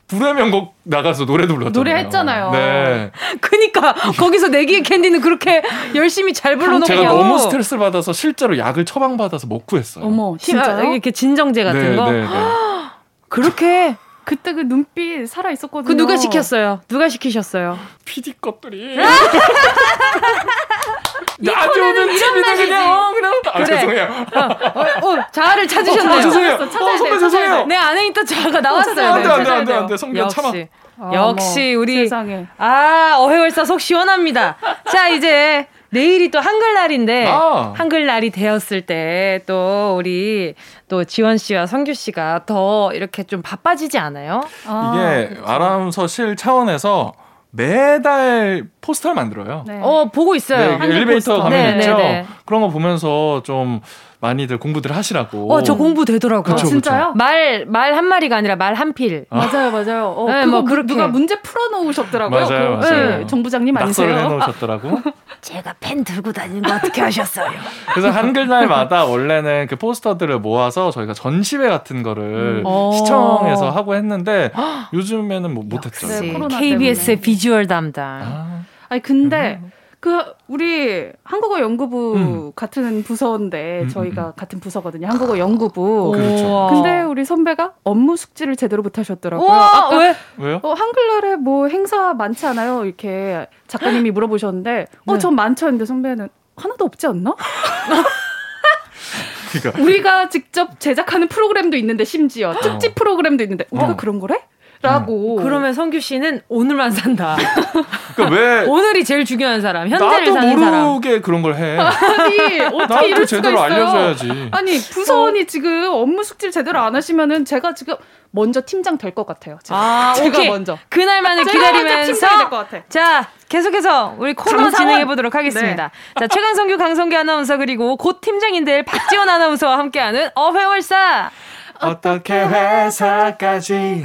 불의 명곡 나가서 노래도 불렀잖아요. 노래했잖아요. 네. [LAUGHS] 그니까 거기서 내기의 캔디는 그렇게 열심히 잘 불러놓고 제가 너무 스트레스 받아서 실제로 약을 처방 받아서 못 구했어요. 어머, 진짜 이렇게 진정제 같은 네, 거. 네, 네. [GASPS] 그렇게 그때 그 눈빛 살아 있었거든요. 그 누가 시켰어요? 누가 시키셨어요? PD 것들이. [LAUGHS] 나중에는 TV는 그냥 그냥 아, 그래. 죄송해요. 어, 어, 어 자아를 찾으셨네요. 어, 죄송해요. 어, 선배 죄송해요. 내 안에 있던 자아가 나왔어요. 안돼 안돼 안돼 안돼 성경 참아. 아, 역시 뭐, 우리 세상에. 아 어회월사 속 시원합니다. 자 이제 내일이 또 한글날인데 아. 한글날이 되었을 때 또 우리 또 지원 씨와 성규 씨가 더 이렇게 좀 바빠지지 않아요? 아, 이게 그렇죠. 아나운서실 차원에서 매달 포스터를 만들어요. 네. 어 보고 있어요. 네, 엘리베이터 가면 네, 있죠. 네, 네. 그런 거 보면서 좀 많이들 공부들 하시라고. 어, 저 공부 되더라고요. 그쵸, 진짜요? 말, 말 한 마리가 아니라 말 한 필. 아. 맞아요, 맞아요. 어, 네, 뭐, 그렇게. 누가 문제 풀어 놓으셨더라고요. 맞아요, 그, 맞아요. 네, 정부장님 아니세요? 낙서를 해 놓으셨더라고. [LAUGHS] 제가 펜 들고 다니는 거 어떻게 하셨어요? [LAUGHS] 그래서 한글날마다 원래는 그 포스터들을 모아서 저희가 전시회 같은 거를 음. 시청해서 하고 했는데 요즘에는 뭐 못했죠. 네, KBS의 비주얼 담당. 아. 아니 근데 음. 그 우리 한국어 연구부 음. 같은 부서인데 음, 음 저희가 음. 같은 부서거든요. 한국어 연구부. 그렇죠. 근데 우리 선배가 업무 숙지를 제대로 못 하셨더라고요. 아까 왜? 왜요? 어, 한글날에 뭐 행사 많지 않아요? 이렇게 작가님이 물어보셨는데 어, 네. 전 많죠. 근데 선배는 하나도 없지 않나? 그러니까. 우리가 직접 제작하는 프로그램도 있는데 심지어 특집 어. 프로그램도 있는데 우리가 어. 그런 거래? 라고. 음. 그러면 성규 씨는 오늘만 산다. [LAUGHS] 그러니까 왜 오늘이 제일 중요한 사람, 현재를 사는 사람. 나도 모르게 그런 걸 해. 아니 어떻게 이럴 제대로 수가 있어요? 알려줘야지. 아니 부서원이 어. 지금 업무 숙지를 제대로 안 하시면은 제가 지금 먼저 팀장 될 것 같아요. 제가, 아, [LAUGHS] 제가 오케이. 먼저 그날만을 기다리면서 자 계속해서 우리 코너 진행해 보도록 하겠습니다. 네. 자 최강성규, 강성규 아나운서 그리고 곧 팀장인들 박지원 아나운서와 함께하는 어회월사. 어떻게 회사까지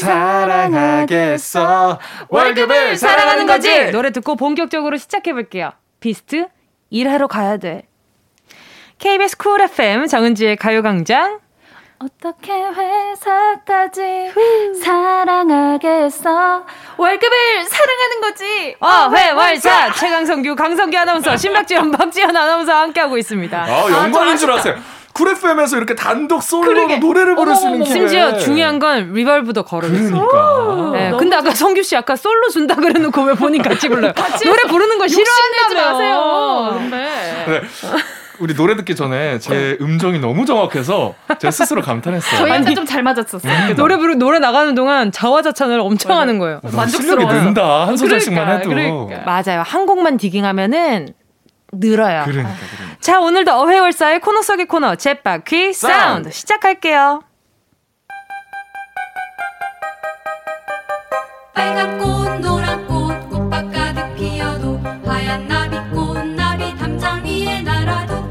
사랑하겠어? 월급을 사랑하는 거지! 노래 듣고 본격적으로 시작해 볼게요. 비스트 일하러 가야 돼. KBS 쿨 FM 정은지의 가요광장. 어떻게 회사까지 사랑하겠어? 월급을 사랑하는 거지! 어회월사 최강성규 강성규 아나운서 [LAUGHS] 신박지현 박지현 아나운서와 함께하고 있습니다. 아 영광인 아, 줄 아세요 Cool FM에서 이렇게 단독 솔로로 그러게. 노래를 부를 수 있는 기회. 심지어 중요한 건 reverb도 걸어줬어요. 그러니까. 네, 근데 아까 성규 씨 아까 솔로 준다 그래놓고 왜 본인 같이 불러요? 같이 노래 부르는 거 싫어한다며. 마세요. 네. 우리 노래 듣기 전에 제 음정이 너무 정확해서 제 스스로 감탄했어요. 저희한테 좀 잘 맞았었어요. 음. 노래 부르 노래 나가는 동안 자화자찬을 엄청 맞아. 하는 거예요. 만족스러워. 실력이 는다. 한 소절씩만 그러니까, 해도. 그러니까. 맞아요. 한 곡만 digging하면은 늘어요. 그러니까, 그러니까. 자, 오늘도 어회월사의 코너 속의 코너, 쳇바퀴 사운드 시작할게요. 빨간 꽃, 노란 꽃, 꽃밭 가득 피어도 하얀 나비꽃, 나비 담장 위에 날아도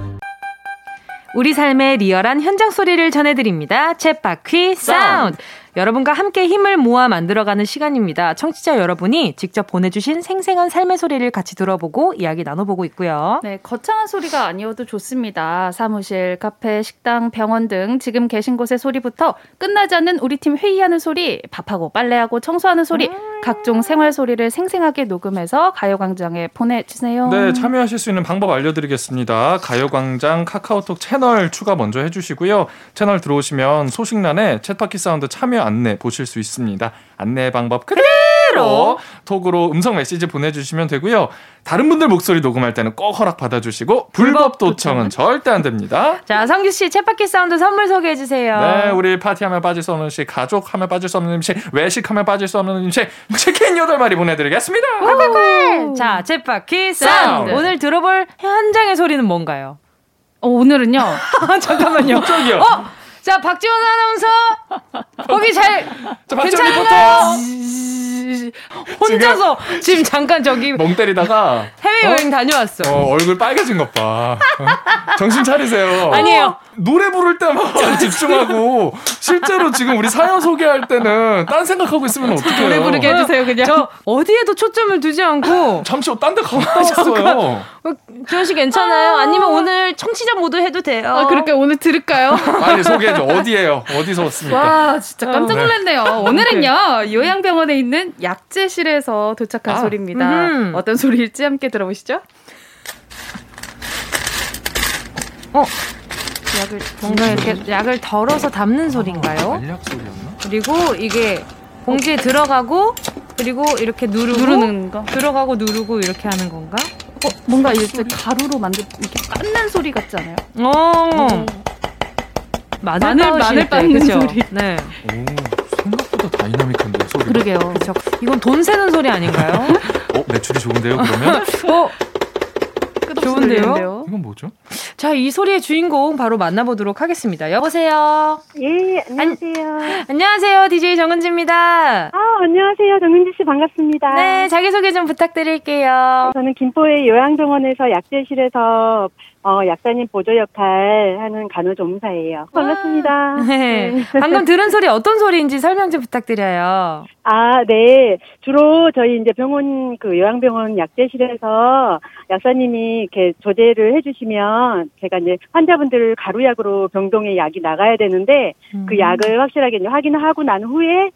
우리 삶의 리얼한 현장 소리를 전해드립니다. 쳇바퀴 사운드. 여러분과 함께 힘을 모아 만들어가는 시간입니다. 청취자 여러분이 직접 보내주신 생생한 삶의 소리를 같이 들어보고 이야기 나눠보고 있고요. 네, 거창한 소리가 아니어도 좋습니다. 사무실, 카페, 식당, 병원 등 지금 계신 곳의 소리부터 끝나지 않는 우리 팀 회의하는 소리, 밥하고 빨래하고 청소하는 소리, 음~ 각종 생활 소리를 생생하게 녹음해서 가요광장에 보내주세요. 네, 참여하실 수 있는 방법 알려드리겠습니다. 가요광장 카카오톡 채널 추가 먼저 해주시고요. 채널 들어오시면 소식란에 챗바퀴 사운드 참여 안내 보실 수 있습니다. 안내 방법 그대로 톡으로 음성 메시지 보내주시면 되고요. 다른 분들 목소리 녹음할 때는 꼭 허락 받아주시고 불법 도청은 절대 안 됩니다. 자, 성규 씨 쳇바퀴 사운드 선물 소개해 주세요. 네, 우리 파티하면 빠질 수 없는 음식, 가족하면 빠질 수 없는 음식, 외식하면 빠질 수 없는 음식, 치킨 8마리 보내드리겠습니다. 자, 쳇바퀴 사운드. 오늘 들어볼 현장의 소리는 뭔가요? 어, 오늘은요. [LAUGHS] 잠깐만요. 저기요. 어? 자, 박지원 아나운서. 거기 잘. [LAUGHS] 리포터. 혼자서 지금, 지금, 잠깐 저기. 멍 때리다가. 해외 여행 어? 다녀왔어. 어, 얼굴 빨개진 것 봐. 어? 정신 차리세요. 아니에요. 노래 부를 때만 [LAUGHS] 집중하고 실제로 지금 우리 사연 소개할 때는 딴 생각하고 있으면 어떡해요. 노래 부르게 해주세요 그냥. 저 어디에도 초점을 두지 않고 [LAUGHS] 잠시 딴데 갔다 왔어요. 지원 씨 괜찮아요? 아니면 오늘 청취자 모드 해도 돼요? 아, 그럴까 오늘 들을까요? [LAUGHS] 빨리 소개해줘. 어디에요? 어디서 왔습니까? 와 진짜 깜짝 놀랐네요. 네. 오늘은요 요양병원에 있는 약재실에서 도착한 아. 소리입니다. 음흠. 어떤 소리일지 함께 들어보시죠. 어 약을 뭔가 이렇게 약을 덜어서 담는 소리인가요? 알약 소리였나? 그리고 이게 봉지에 들어가고 그리고 이렇게 누르고 누르는 거 들어가고 누르고 이렇게 하는 건가? 어, 뭔가 이렇게 가루로 만든 이렇게 빻는 소리 같지 않아요? 어. 음. 마늘 마늘, 마늘 빻는 소리. 네. 오, 생각보다 다이나믹한데 소리. 그러게요. 그렇죠. 이건 돈 세는 소리 아닌가요? [LAUGHS] 어, 매출이 좋은데요, 그러면? 어, 좋은데요? 이건 뭐죠? 자, 이 소리의 주인공 바로 만나보도록 하겠습니다. 여보세요? 예, 안녕하세요. 안, 안녕하세요. DJ 정은지입니다. 아, 안녕하세요. 정은지 씨 반갑습니다. 네, 자기소개 좀 부탁드릴게요. 저는 김포의 요양병원에서 약제실에서 어, 약사님 보조 역할 하는 간호조무사예요. 반갑습니다. 네. 네. 방금 들은 [LAUGHS] 소리 어떤 소리인지 설명 좀 부탁드려요. 아, 네. 주로 저희 이제 병원 그 요양병원 약재실에서 약사님이 이렇게 조제를 해주시면 제가 이제 환자분들 가루약으로 병동에 약이 나가야 되는데 그 음. 그 약을 확실하게 이제 확인하고 난 후에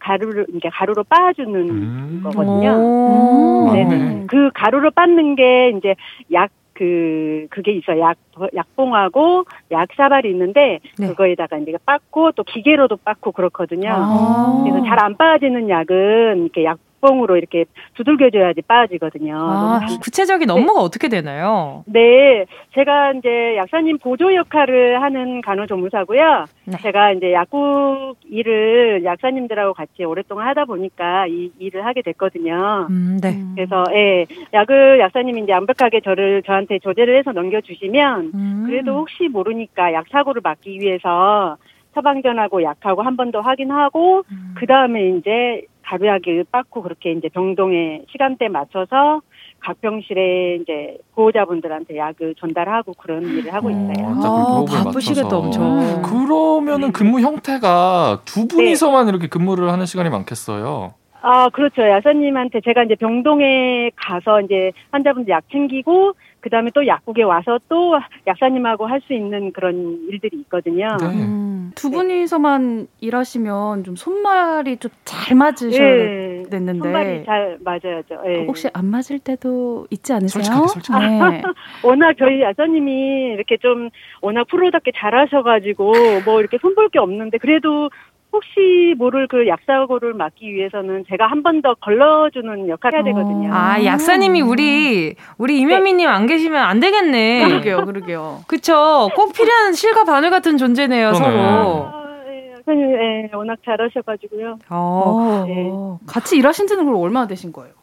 가루를 이제 가루로 빻아주는 음. 거거든요. 네. 그 가루로 빻는 게 이제 약 그 그게 있어 약 약봉하고 약사발이 있는데 네. 그거에다가 이제 빻고 또 기계로도 빻고 그렇거든요. 아. 그래서 잘 안 빠지는 약은 이렇게 약 뽕으로 이렇게 두들겨줘야지 빠지거든요. 아, 구체적인 네. 업무가 어떻게 되나요? 네, 제가 이제 약사님 보조 역할을 하는 간호조무사고요. 네. 제가 이제 약국 일을 약사님들하고 같이 오랫동안 하다 보니까 이 일을 하게 됐거든요. 음, 네. 그래서 예, 약을 약사님이 이제 완벽하게 저를 저한테 조제를 해서 넘겨주시면 음. 그래도 혹시 모르니까 약 사고를 막기 위해서 처방전하고 약하고 한 번 더 확인하고 음. 그 다음에 이제 가루약을 빻고 그렇게 이제 병동에 시간대 맞춰서 각 병실에 이제 보호자분들한테 약을 전달하고 그런 일을 하고 있어요. 아, 바쁘시겠다 엄청. 그러면은 네. 근무 형태가 두 분이서만 네. 이렇게 근무를 하는 시간이 많겠어요. 아, 그렇죠. 야사님한테 제가 이제 병동에 가서 이제 환자분들 약 챙기고 그 다음에 또 약국에 와서 또 약사님하고 할 수 있는 그런 일들이 있거든요. 네. 음, 두 분이서만 일하시면 좀 손말이 좀 잘 맞으셔야 네. 됐는데. 손말이 잘 맞아야죠. 네. 혹시 안 맞을 때도 있지 않으세요? 솔직하게, 솔직하게. 네. [LAUGHS] 워낙 저희 약사님이 이렇게 좀 워낙 프로답게 잘하셔가지고 뭐 이렇게 손볼 게 없는데 그래도 혹시 모를 그 약사고를 막기 위해서는 제가 한 번 더 걸러주는 역할을 해야 되거든요. 아, 약사님이 우리, 우리 이면미님 네. 안 계시면 안 되겠네. 그러게요, 그러게요. [LAUGHS] 그쵸. 꼭 필요한 실과 바늘 같은 존재네요, 서로. 아, 예, 약사님, 예, 워낙 잘하셔가지고요. 어, 네. 같이 일하신 지는 그럼 얼마나 되신 거예요?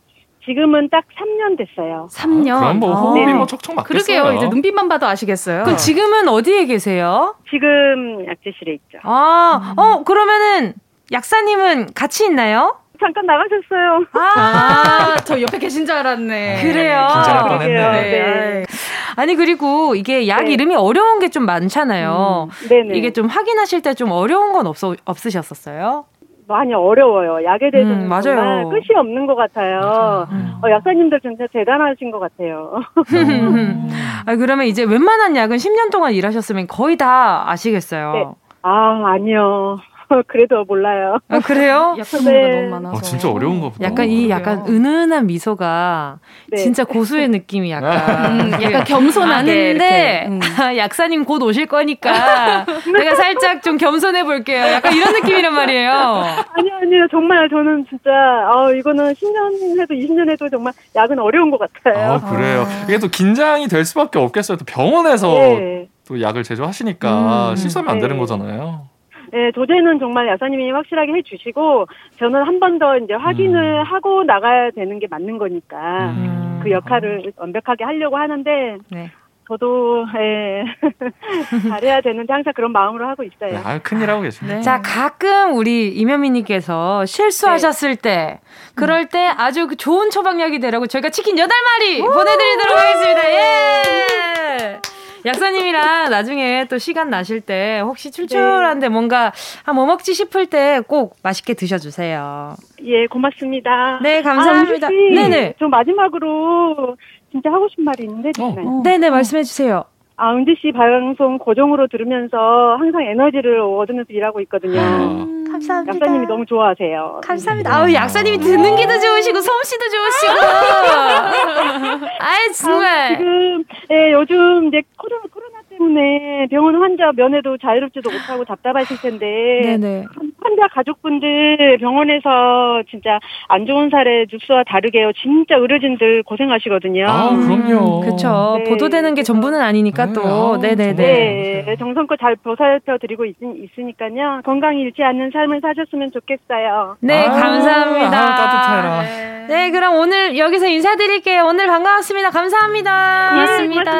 지금은 딱 3년 됐어요. 3년. 아, 그럼 뭐 호흡이 아. 뭐 척척 맞겠어요. 그러게요. 이제 눈빛만 봐도 아시겠어요. 그럼 지금은 어디에 계세요? 지금 약재실에 있죠. 아, 음. 어 그러면은 약사님은 같이 있나요? 잠깐 나가셨어요. 아, [LAUGHS] 아저 옆에 계신 줄 알았네. 그래요. 긴장할 뻔했네. 네. 아니 그리고 이게 약 네. 이름이 어려운 게 좀 많잖아요. 음. 네네. 이게 좀 확인하실 때 좀 어려운 건 없어 없으셨었어요? 많이 어려워요. 약에 대해서 음, 맞아요. 정말 끝이 없는 것 같아요. 음. 어, 약사님들 진짜 대단하신 것 같아요. 아, 그러면 이제 웬만한 약은 10년 동안 일하셨으면 거의 다 아시겠어요. 네. 아, 아니요. [LAUGHS] 그래도 몰라요. 아, 그래요? [LAUGHS] 약간 네. 너무 많아서. 아, 진짜 어려운가 보다. 약간 이 약간 은은한 미소가 네. 진짜 고수의 느낌이 약간 음, 약간 겸손하게 아는데 음. 약사님 곧 오실 거니까 [LAUGHS] 내가 살짝 좀 겸손해 볼게요. 약간 이런 느낌이란 말이에요. 아니요, 아니요. 정말 저는 진짜 아, 이거는 10년 해도 20년 해도 정말 약은 어려운 것 같아요. 아, 그래요. 이게 또 긴장이 될 수밖에 없겠어요. 또 병원에서 네. 또 약을 제조하시니까 음. 실수하면 안 되는 네. 거잖아요. 네, 도제는 정말 야사님이 확실하게 해주시고 저는 한 번 더 이제 확인을 음. 하고 나가야 되는 게 맞는 거니까 음. 그 역할을 완벽하게 하려고 하는데 네. 저도 예, [LAUGHS] 잘해야 되는데 항상 그런 마음으로 하고 있어요. 네, 아, 큰일 하고 계십니다. 네. 자, 가끔 우리 이면미님께서 실수하셨을 네. 때, 그럴 때 아주 그 좋은 처방약이 되라고 저희가 치킨 8 마리 보내드리도록 하겠습니다. 예! 약사님이랑 나중에 또 시간 나실 때 혹시 출출한데 네. 뭔가 아, 뭐 먹지 싶을 때 꼭 맛있게 드셔주세요. 예, 고맙습니다. 네, 감사합니다. 아, 네네. 저 마지막으로 진짜 하고 싶은 말이 있는데, 어. 어. 네네, 말씀해 주세요. 아, 은지 씨 방송 고정으로 들으면서 항상 에너지를 얻으면서 일하고 있거든요. 음, 감사합니다. 약사님이 너무 좋아하세요. 감사합니다. 아우, 약사님이 듣는 게도 좋으시고, 솜씨도 좋으시고. [LAUGHS] 아이, 정말. 아, 지금, 예, 요즘 이제 코로나, 코로나 때문에 병원 환자 면회도 자유롭지도 못하고 답답하실 텐데 네네. 환자 가족분들 병원에서 진짜 안 좋은 사례 뉴스와 다르게요. 진짜 의료진들 고생하시거든요. 아, 그럼요. 그렇죠. 네. 보도되는 게 전부는 아니니까 네. 또. 네네 네. 네. 정성껏 잘 보살펴 드리고 있, 으니까요 건강 잃지 않는 삶을 사셨으면 좋겠어요. 네, 아, 감사합니다. 아, 따뜻해라. 네. 네, 그럼 오늘 여기서 인사드릴게요. 오늘 반가웠습니다. 감사합니다. 고맙습니다. 네,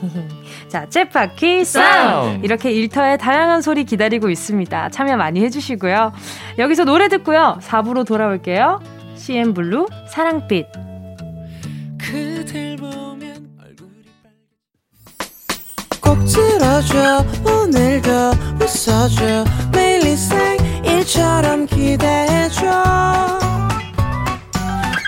고맙습니다. [LAUGHS] 자, 챗바퀴 쌈! 이렇게 일터의 다양한 소리 기다리고 있습니다. 참여 많이 해주시고요. 여기서 노래 듣고요. 4부로 돌아올게요. CN블루 사랑빛. 꼭 들어줘 오늘도 웃어줘 매일 일처럼 기대해줘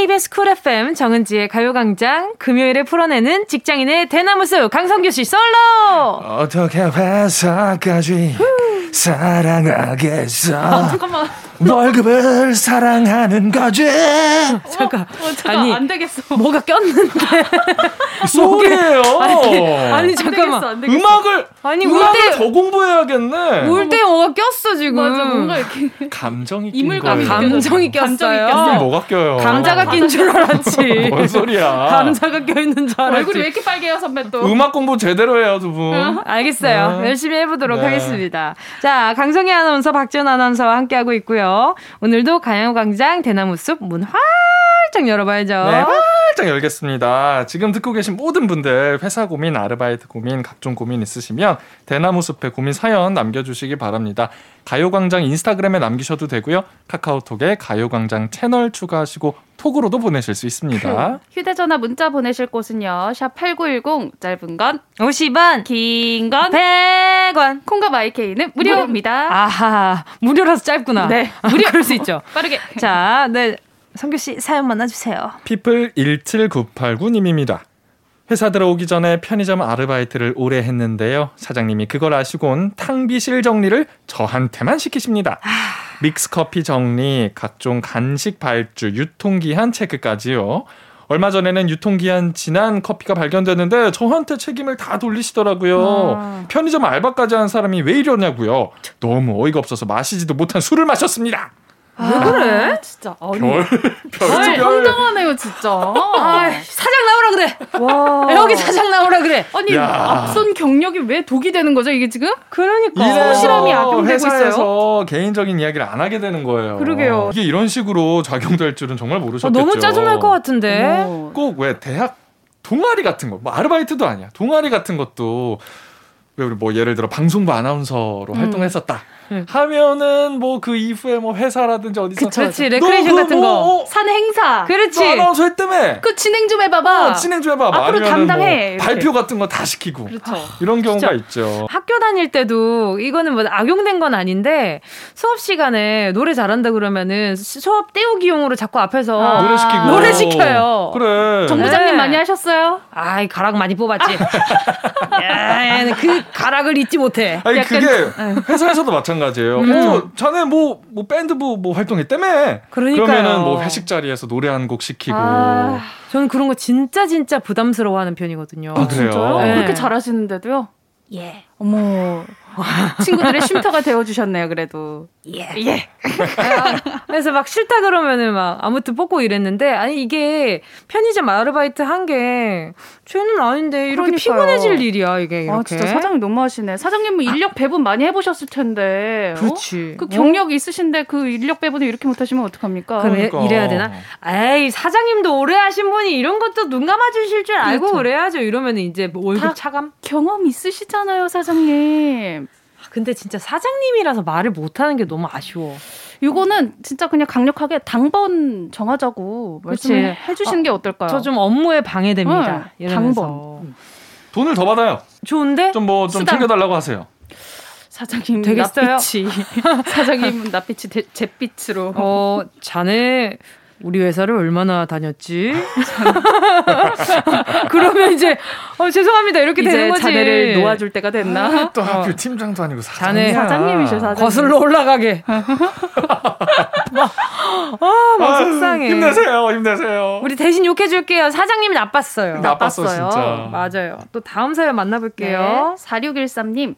KBS 쿨 FM 정은지의 가요광장 금요일에 풀어내는 직장인의 대나무숲 강성규 씨 솔로! 어떻게 회사까지 사랑하겠어? 아, 잠깐만 월급을 사랑하는 거지. 잠깐. 어, 잠깐 아니 안 되겠어. 뭐가 꼈는데. 소리예요. 아니, 아니 잠깐만. 안 되겠어, 안 음악을 아니 음악을 더 공부해야겠네. 울때 뭐가 꼈어 지금. 맞아 뭔가 이렇게 감정이 이물감 감정이 꼈어요. 감정이 뭐가 껴요? 감자가 낀 줄 알았지. [LAUGHS] 뭔 소리야? 감자가 껴 있는 줄 알았지. 얼굴이 왜 이렇게 빨개요 선배 또? 음악 공부 제대로 해요 두 분. 어? 알겠어요. 네. 열심히 해보도록 네. 하겠습니다. 자 강성희 아나운서 박지원 아나운서와 함께하고 있고요. 오늘도 가요광장 대나무숲 문 활짝 열어봐야죠. 네, 활짝 열겠습니다. 지금 듣고 계신 모든 분들 회사 고민, 아르바이트 고민, 각종 고민 있으시면 대나무 숲에 고민 사연 남겨주시기 바랍니다. 가요광장 인스타그램에 남기셔도 되고요. 카카오톡에 가요광장 채널 추가하시고 톡으로도 보내실 수 있습니다. 휴대전화 문자 보내실 곳은요. 샵 8910 짧은 건 50원 긴 건 100원 콩과 마이케이는 무료입니다. 아하 무료라서 짧구나. 네 무료 [LAUGHS] 그럴 수 있죠. 빠르게 자 네. 성규 씨 사연 만나주세요. 피플 17989님입니다. 회사 들어오기 전에 편의점 아르바이트를 오래 했는데요. 사장님이 그걸 아시곤 탕비실 정리를 저한테만 시키십니다. 믹스커피 정리, 각종 간식 발주, 유통기한 체크까지요. 얼마 전에는 유통기한 지난 커피가 발견됐는데 저한테 책임을 다 돌리시더라고요. 아. 편의점 알바까지 한 사람이 왜 이러냐고요. 너무 어이가 없어서 마시지도 못한 술을 마셨습니다. 왜 그래? 아, 진짜. 아니, 별, 별, 아, 황당하네요, 진짜. 아, 사장 나오라 그래. 와. 여기 사장 나오라 그래. 아니, 야. 앞선 경력이 왜 독이 되는 거죠, 이게 지금? 그러니까. 성실함이 악용되고 있어요. 개인적인 이야기를 안 하게 되는 거예요. 그러게요. 이게 이런 식으로 작용될 줄은 정말 모르셨겠죠. 아, 너무 짜증날 것 같은데. 꼭 왜 대학 동아리 같은 거, 뭐 아르바이트도 아니야. 동아리 같은 것도 왜 우리 뭐 예를 들어 방송부 아나운서로 음. 활동했었다. 응. 하면은 뭐 그 이후에 뭐 회사라든지 어디서 그쵸, 그렇지 레크레이션 그 같은 뭐, 거. 어, 산 행사. 그렇지. 아나운서 했다며. 그 진행 좀 해봐봐. 어, 진행 좀 해봐 앞으로 담당해 뭐 발표 같은 거 다 시키고. 그렇죠. 이런 경우가 있죠. 학교 다닐 때도 이거는 뭐 악용된 건 아닌데 수업 시간에 노래 잘한다 그러면은 수업 떼우기용으로 자꾸 앞에서 아, 노래 시키고. 노래 시켜요. 그래. 정부장님 네. 많이 하셨어요? 아이 가락 많이 뽑았지. [LAUGHS] 야, 그 가락을 잊지 못해. 아니 약간, 그게 회사에서도 마찬가지 예요 음. 어, 자네 뭐, 뭐 밴드부 뭐 활동했다며. 그러니까요. 그러면은 뭐 회식 자리에서 노래 한 곡 시키고. 아, 저는 그런 거 진짜 진짜 부담스러워하는 편이거든요. 아, 그래요? 진짜요? 네. 그렇게 잘하시는데도요? 예. 어머. [LAUGHS] 친구들의 쉼터가 되어주셨네요, 그래도. 예. 예. 그래서 막 싫다 그러면은 막 아무튼 뽑고 이랬는데, 아니, 이게 편의점 아르바이트 한 게, 죄는 아닌데, 이렇게 그러니까요. 피곤해질 일이야, 이게. 이렇게. 아, 진짜 사장님 너무하시네. 사장님은 인력 배분 많이 해보셨을 텐데. 그렇지. 어? 그 경력이 어? 있으신데 그 인력 배분을 이렇게 못하시면 어떡합니까? 그래, 그러니까. 이래야 되나? 에이, 사장님도 오래 하신 분이 이런 것도 눈 감아주실 줄 알고 그렇죠. 그래야죠. 이러면 이제 월급 차감? 경험 있으시잖아요, 사장님. 근데 진짜 사장님이라서 말을 못하는 게 너무 아쉬워. 이거는 진짜 그냥 강력하게 당번 정하자고 말씀을 해주시는 아, 게 어떨까요? 저 좀 업무에 방해됩니다. 네, 당번. 돈을 더 받아요. 좋은데? 좀 뭐좀 좀 챙겨달라고 하세요. 사장님 되겠어요? [LAUGHS] 낯빛이 사장님은 낯빛이 잿빛으로. 어 자네 우리 회사를 얼마나 다녔지? [LAUGHS] 그러면 이제 어, 죄송합니다 이렇게 되는 거지. 자네를 놓아줄 때가 됐나? 아, 또 학교 어. 팀장도 아니고 사장님. 사장님이셔 사장님. 거슬러 올라가게. 막, [LAUGHS] 아, 막 속상해. 힘내세요, 힘내세요. 우리 대신 욕해줄게요. 사장님이 나빴어요. 나빴어, 진짜. 맞아요. 또 다음 사연 만나볼게요. 네, 4613님.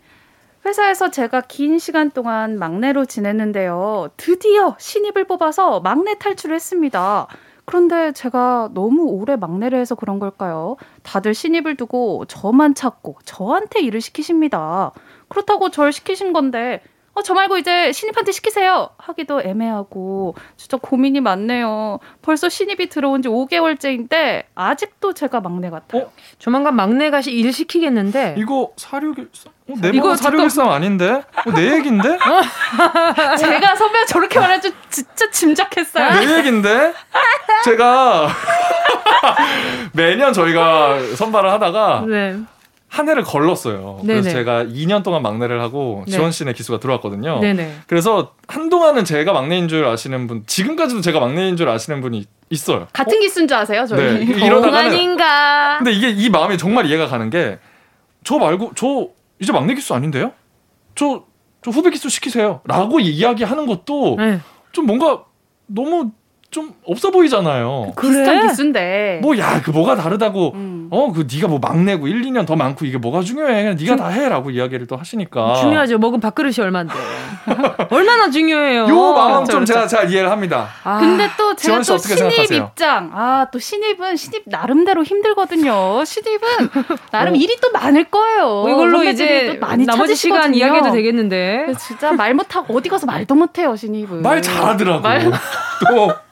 회사에서 제가 긴 시간 동안 막내로 지냈는데요. 드디어 신입을 뽑아서 막내 탈출을 했습니다. 그런데 제가 너무 오래 막내를 해서 그런 걸까요? 다들 신입을 두고 저만 찾고 저한테 일을 시키십니다. 그렇다고 절 시키신 건데 어, 저 말고 이제 신입한테 시키세요. 하기도 애매하고 진짜 고민이 많네요. 벌써 신입이 들어온 지 5개월째인데 아직도 제가 막내 같아요. 어? 조만간 막내가 일 시키겠는데 이거 사륙일상? 어, 내 이거 사륙일상 아닌데? 어, 내 얘긴데? [LAUGHS] 제가 선배 저렇게 말할 줄 진짜 짐작했어요. 내 얘긴데? 제가 [LAUGHS] 매년 저희가 선발을 하다가 네. 한 해를 걸렀어요. 네네. 그래서 제가 2년 동안 막내를 하고 네. 지원 씨네 기수가 들어왔거든요. 네네. 그래서 한동안은 제가 막내인 줄 아시는 분, 지금까지도 제가 막내인 줄 아시는 분이 있어요. 같은 어? 기수인 줄 아세요, 저희? 네. [LAUGHS] 이러다가는 근데 이게 이 마음이 정말 이해가 가는 게 저 말고 저 이제 막내 기수 아닌데요? 저, 저 후배 기수 시키세요. 라고 이야기하는 것도 네. 좀 뭔가 너무 좀 없어 보이잖아요. 그 비슷한 그래? 기수인데. 뭐야 그 뭐가 다르다고. 음. 어그 네가 뭐 막내고 1, 2년 더 많고 이게 뭐가 중요해. 그냥 네가 다 해라고 이야기를 또 하시니까. 중요하죠. 먹은 밥그릇이 얼마인데. [LAUGHS] 얼마나 중요해요. 요 마음 좀 제가 잘 이해를 합니다. 아. 근데 또 제가 또 신입 생각하세요? 입장. 아 또 신입은 신입 나름대로 힘들거든요. 신입은 나름 어. 일이 또 많을 거예요. 이걸로 이제 많이 나머지 시간 이야기해도 되겠는데. 진짜 말 못하고 어디 가서 말도 못해요 신입은. 말 잘하더라고. 말... 또 [LAUGHS]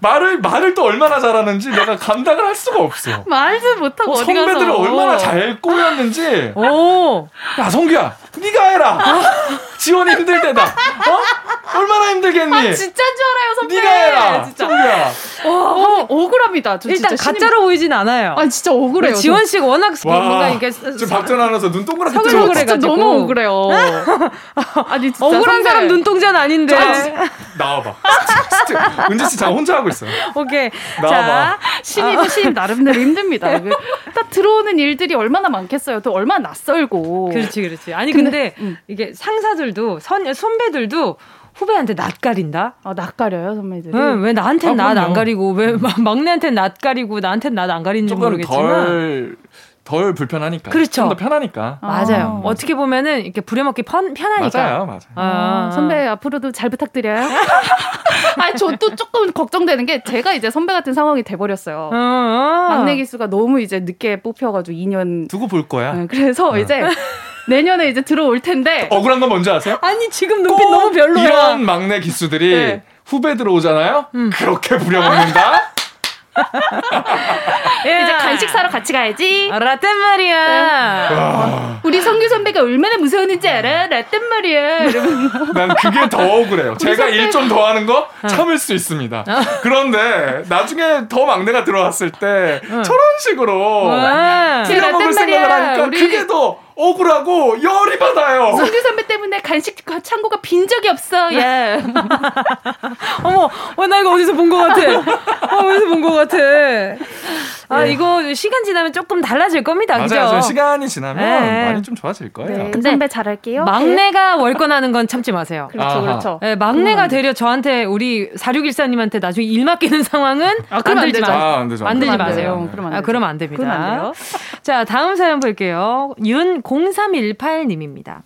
말을 말을 또 얼마나 잘하는지 내가 감당을 할 수가 없어. 말도 못하고 어, 어디 가서 선배들을 얼마나 잘 꼬였는지. 오, 야 성규야, 네가 해라. 어? 지원이 힘들 때다. 어? 얼마나 힘들겠니? 아, 진짜인 줄 알아요, 선배. 네가 해라. 진짜. 성규야. 어, 억울합니다. 일단 가짜로 보이진 않아요. 아 진짜 억울해요. 지원 씨가 워낙 뭔가 이게 지금 박전 아나운서 눈 동그랗게 뜨고 진짜 너무 억울해요. [LAUGHS] 아니 진짜 억울한. 사람 눈동자는 아닌데. 나와봐. 은지 씨잘 혼자 하고 있어요. [LAUGHS] 오케이. 나와봐. 자, 신입은 신입 나름대로 힘듭니다. [LAUGHS] 딱 들어오는 일들이 얼마나 많겠어요. 또 얼마나 낯설고. 그렇지, 그렇지. 아니 근데, 근데 음. 이게 상사들도 선 선배들도 후배한테 낯가린다? 아, 낯가려요, 선배들이? 응, 왜 나한텐 아, 낯안 가리고, 왜 막내한텐 낯가리고, 나한텐 낯안 가리는지 모르겠지만. 덜, 덜 불편하니까. 그렇죠. 좀 더 편하니까. 아. 맞아요. 어떻게 보면은 이렇게 부려먹기 편, 편하니까. 맞아요, 맞아요. 아, 선배 앞으로도 잘 부탁드려요. [LAUGHS] 아니, 저또 조금 걱정되는 게 제가 이제 선배 같은 상황이 돼버렸어요. 어, 막내 기수가 너무 이제 늦게 뽑혀가지고 2년. 두고 볼 거야. 네, 그래서 네. 이제 내년에 이제 들어올 텐데. [LAUGHS] 억울한 건 뭔지 아세요? 아니, 지금 눈빛 너무 별로야. 이런 막내 기수들이 네. 후배 들어오잖아요? 음. 그렇게 부려먹는다? [LAUGHS] [LAUGHS] 예. 이제 간식 사러 같이 가야지. 라떼 말이야. 우리 성규 선배가 얼마나 무서웠는지 알아? 라떼 말이야. 난 그게 더 억울해요. 제가 일좀 더 하는 거 어. 참을 수 있습니다. 어. 그런데 나중에 더 막내가 들어왔을 때 어. 저런 식으로 부려먹을 생각을 하니까 우리... 그게 더 억울하고 열이 받아요. 성규 선배 때문에 간식 창고가 빈 적이 없어. 야. [LAUGHS] 어머, 어, 나 이거 어디서 본 것 같아. [LAUGHS] 어, 어디서 본 것 같아. 아, 네. 이거 시간 지나면 조금 달라질 겁니다. 맞아요. 그죠? 시간이 지나면 네. 많이 좀 좋아질 거예요. 네. 근데 선배 잘할게요. 막내가 월권하는 건 참지 마세요. 그렇죠, 아하. 그렇죠. 네, 막내가 되려 저한테 우리 4614님한테 나중에 일 맡기는 상황은 아, 만들지 마세요. 아, 안 되죠. 만들지 마세요. 그러면 안, 아, 그러면 안 됩니다. 그러면 안 돼요. 자, 다음 사연 볼게요. 윤0318님입니다.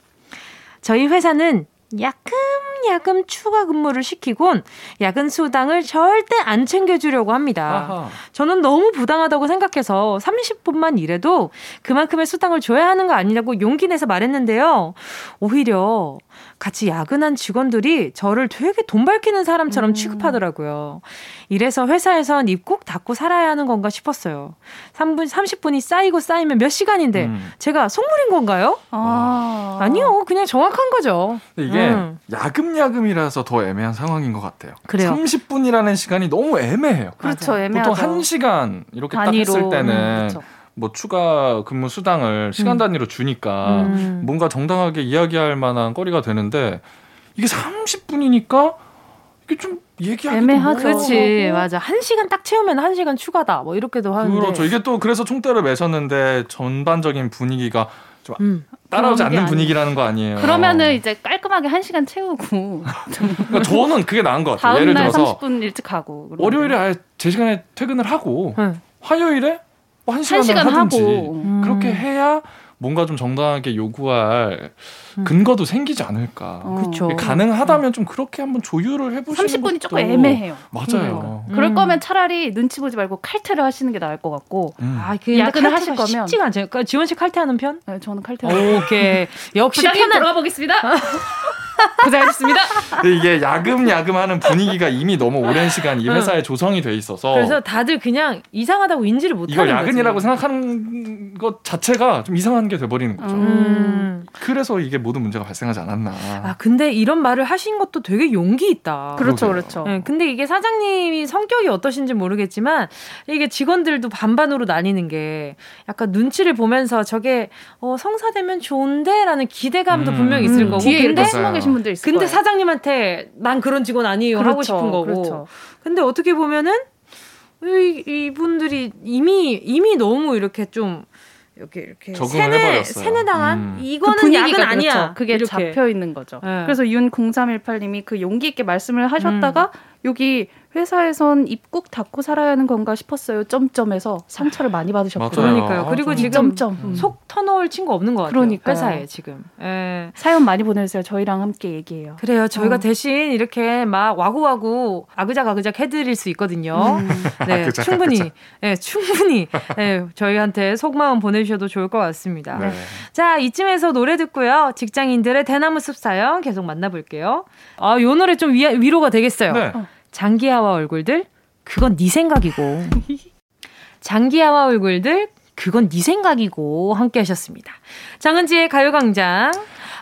저희 회사는 야금야금 추가 근무를 시키곤 야근 수당을 절대 안 챙겨주려고 합니다. 아하. 저는 너무 부당하다고 생각해서 30분만 일해도 그만큼의 수당을 줘야 하는 거 아니냐고 용기 내서 말했는데요. 오히려 같이 야근한 직원들이 저를 되게 돈 밝히는 사람처럼 음. 취급하더라고요. 이래서 회사에선 입 꼭 닫고 살아야 하는 건가 싶었어요. 3분, 30분이 쌓이고 쌓이면 몇 시간인데 음. 제가 속물인 건가요? 아. 아니요. 그냥 정확한 거죠. 이게 음. 야금야금이라서 더 애매한 상황인 것 같아요. 그래요. 30분이라는 시간이 너무 애매해요. 그렇죠. 애매하죠. 보통 1시간 이렇게 단위로. 딱 했을 때는 그렇죠. 뭐 추가 근무 수당을 시간 음. 단위로 주니까 음. 뭔가 정당하게 이야기할 만한 거리가 되는데 이게 30분이니까 이게 좀 얘기하기 애매하죠. 그렇지, 맞아. 한 시간 딱 채우면 한 시간 추가다. 뭐 이렇게도 하는데. 그렇죠. 이게 또 그래서 총대를 매셨는데 전반적인 분위기가 좀 음, 따라오지 않는 아니에요. 분위기라는 거 아니에요. 그러면은 이제 깔끔하게 한 시간 채우고. [LAUGHS] 그러니까 저는 그게 나은 것 같아요. 예를 들어서 30분 일찍 가고. 월요일에 아예 제 시간에 퇴근을 하고 응. 화요일에 뭐한 시간, 한 시간 하든지 하고. 그렇게 음. 해야 뭔가 좀 정당하게 요구할 음. 근거도 생기지 않을까. 어. 그렇죠. 가능하다면 좀 그렇게 한번 조율을 해보시는 30분이 조금 애매해요. 맞아요. 음. 그럴 거면 차라리 눈치 보지 말고 칼퇴를 하시는 게 나을 것 같고. 음. 아, 그 야근을 하실 거면 쉽지가 않죠. 그러니까 지원 씨 칼퇴하는 편? 네, 저는 칼퇴. 오케이. 역시 편한 들어가 보겠습니다. [LAUGHS] 고생하셨습니다. 이게 야금야금하는 분위기가 이미 너무 오랜 시간 이 회사에 조성이 돼 있어서 그래서 다들 그냥 이상하다고 인지를 못하는 이걸 야근이라고 거지. 생각하는 것 자체가 좀 이상한 게 돼버리는 거죠. 음. 그래서 이게 모든 문제가 발생하지 않았나. 아 근데 이런 말을 하신 것도 되게 용기 있다. 그렇죠, 그렇죠. 네, 근데 이게 사장님이 성격이 어떠신지 모르겠지만 이게 직원들도 반반으로 나뉘는 게 약간 눈치를 보면서 저게 어, 성사되면 좋은데라는 기대감도 음. 분명히 있을 음. 거고. 뒤에 근데 숨어 계신 분들 있을 근데 거예요. 사장님한테 난 그런 직원 아니에요 그렇죠, 하고 싶은 거고. 그렇죠. 근데 어떻게 보면은 이, 이분들이 이미 이미 너무 이렇게 좀 이렇게 이렇게 세뇌 세뇌 당한 음. 이거는 그 야근 아니야. 그렇죠. 그게 이렇게. 잡혀 있는 거죠. 네. 그래서 윤 0318님이 그 용기 있게 말씀을 하셨다가 음. 여기 회사에선 입국 닫고 살아야 하는 건가 싶었어요. 점점에서 상처를 많이 받으셨고 그러니까요. 아, 그리고 지금 점점. 음. 속 터놓을 친구 없는 것 같아요. 그러니까 회사에 지금. 예. 사연 많이 보내주세요. 저희랑 함께 얘기해요. 그래요. 저희가 어. 대신 이렇게 막 와구와구 아그작 아그작 해드릴 수 있거든요. 음. 네, 아그작, 충분히, 아그작. 네, 충분히 네, 저희한테 속마음 보내주셔도 좋을 것 같습니다. 네. 자, 이쯤에서 노래 듣고요. 직장인들의 대나무 숲 사연 계속 만나볼게요. 아, 요 노래 좀 위, 위로가 되겠어요. 네. 어. 장기하와 얼굴들 그건 네 생각이고 [LAUGHS] 장기하와 얼굴들 그건 네 생각이고 함께 하셨습니다. 장은지의 가요광장